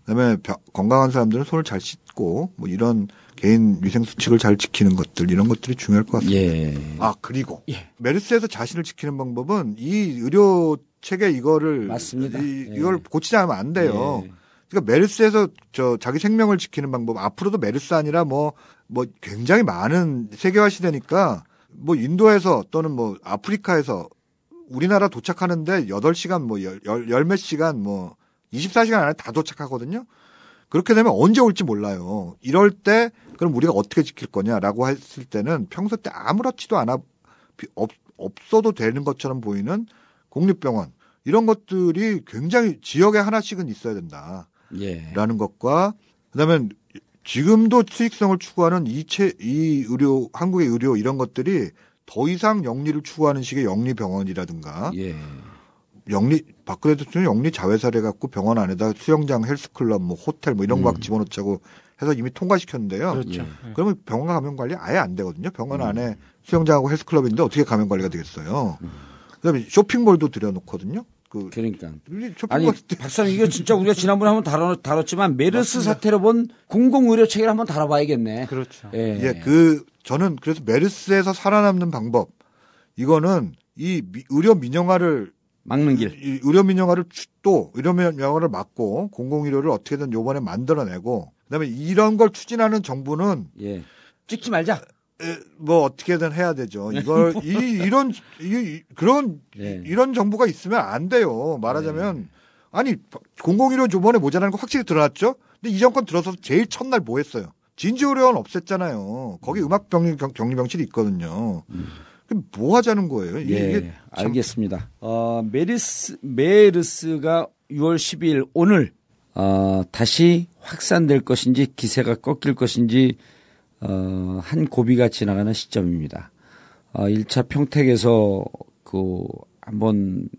그다음에 병- 건강한 사람들은 손을 잘 씻고 뭐 이런 개인 위생 수칙을 잘 지키는 것들 이런 것들이 중요할 것 같습니다. 예. 아 그리고 예. 메르스에서 자신을 지키는 방법은 이 의료 체계 이거를 맞습니다. 이, 예. 이걸 고치지 않으면 안 돼요. 예. 그러니까 메르스에서 저 자기 생명을 지키는 방법 앞으로도 메르스 아니라 뭐 뭐 굉장히 많은 세계화 시대니까 뭐 인도에서 또는 뭐 아프리카에서 우리나라 도착하는데 8시간 뭐열몇 시간 뭐 24시간 안에 다 도착하거든요. 그렇게 되면 언제 올지 몰라요. 이럴 때 그럼 우리가 어떻게 지킬 거냐라고 했을 때는 평소 때 아무렇지도 않아 비- 없, 없어도 되는 것처럼 보이는 공립병원 이런 것들이 굉장히 지역에 하나씩은 있어야 된다라는 예. 것과 그다음에 지금도 수익성을 추구하는 이체 이 의료 한국의 의료 이런 것들이 더 이상 영리를 추구하는 식의 영리 병원이라든가 예. 영리 박근혜 대통령이 영리 자회사를 갖고 병원 안에다 수영장, 헬스클럽, 뭐 호텔 뭐 이런 거 막 집어넣자고 해서 이미 통과시켰는데요. 그렇죠. 예. 그러면 병원 감염 관리 아예 안 되거든요. 병원 안에 수영장하고 헬스클럽인데 어떻게 감염 관리가 되겠어요. 그다음에 쇼핑몰도 들여놓거든요. 그 그러니까. 아니 박사님 이거 진짜 우리가 지난번에 한번 다뤄, 다뤘지만 메르스 사태로 본 공공 의료 체계를 한번 다뤄봐야겠네. 그렇죠. 예. 예, 그 저는 그래서 메르스에서 살아남는 방법 이거는 이 미- 의료 민영화를 막는 길. 이 의료 민영화를 추- 또 의료 민영화를 막고 공공 의료를 어떻게든 요번에 만들어내고 그다음에 이런 걸 추진하는 정부는 예. 찍지 말자. 에, 뭐 어떻게든 해야 되죠. 이걸 이 이런 이, 이- 그런 예. 이, 런 정부가 있으면 안 돼요. 말하자면 아니 공공의료 조번에 모자라는 거 확실히 드러났죠. 근데 이 정권 들어서 제일 첫날 뭐 했어요? 진지의료원 없앴잖아요. 거기 음악 병리 경- 격리병실이 있거든요. 그럼 뭐 하자는 거예요? 이게, 참- 알겠습니다. 어, 메르스 메르스가 6월 12일 오늘 어, 다시 확산될 것인지 기세가 꺾일 것인지 어, 한 고비가 지나가는 시점입니다. 어, 1차 평택에서 그 한번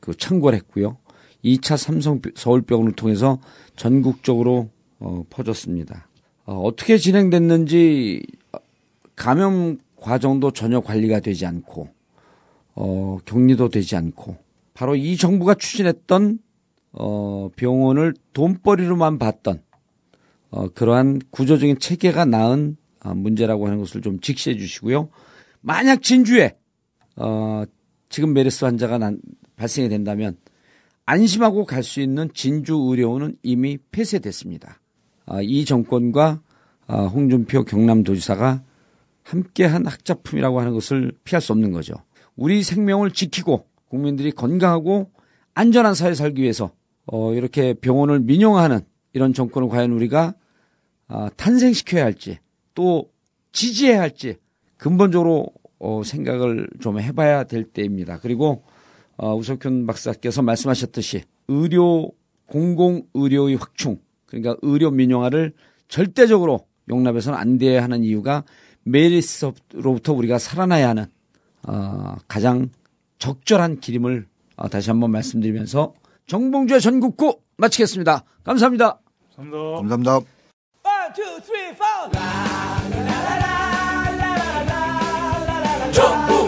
그 창궐 했고요. 2차 삼성 서울병원을 통해서 전국적으로 어, 퍼졌습니다. 어, 어떻게 진행됐는지 감염 과정도 전혀 관리가 되지 않고 어, 격리도 되지 않고 바로 이 정부가 추진했던 어, 병원을 돈벌이로만 봤던 어, 그러한 구조적인 체계가 낳은 어, 문제라고 하는 것을 좀 직시해 주시고요. 만약 진주에 어, 지금 메르스 환자가 난, 발생이 된다면 안심하고 갈 수 있는 진주 의료원은 이미 폐쇄됐습니다. 아, 이 정권과 아, 홍준표 경남도지사가 함께한 학자품이라고 하는 것을 피할 수 없는 거죠. 우리 생명을 지키고 국민들이 건강하고 안전한 사회 살기 위해서 어, 이렇게 병원을 민영화하는 이런 정권을 과연 우리가 아, 탄생시켜야 할지 또 지지해야 할지 근본적으로 어, 생각을 좀 해봐야 될 때입니다. 그리고 어, 우석현 박사께서 말씀하셨듯이 의료 공공 의료의 확충 그러니까 의료 민영화를 절대적으로 용납해서는 안 돼야 하는 이유가 메리스로부터 우리가 살아나야 하는 어, 가장 적절한 기림을 어, 다시 한번 말씀드리면서 정봉주의 전국구 마치겠습니다. 감사합니다. 감사합니다. 감사합니다. One, two, three, four. La, la, la, la, la, la, la, la, la, la. Jump.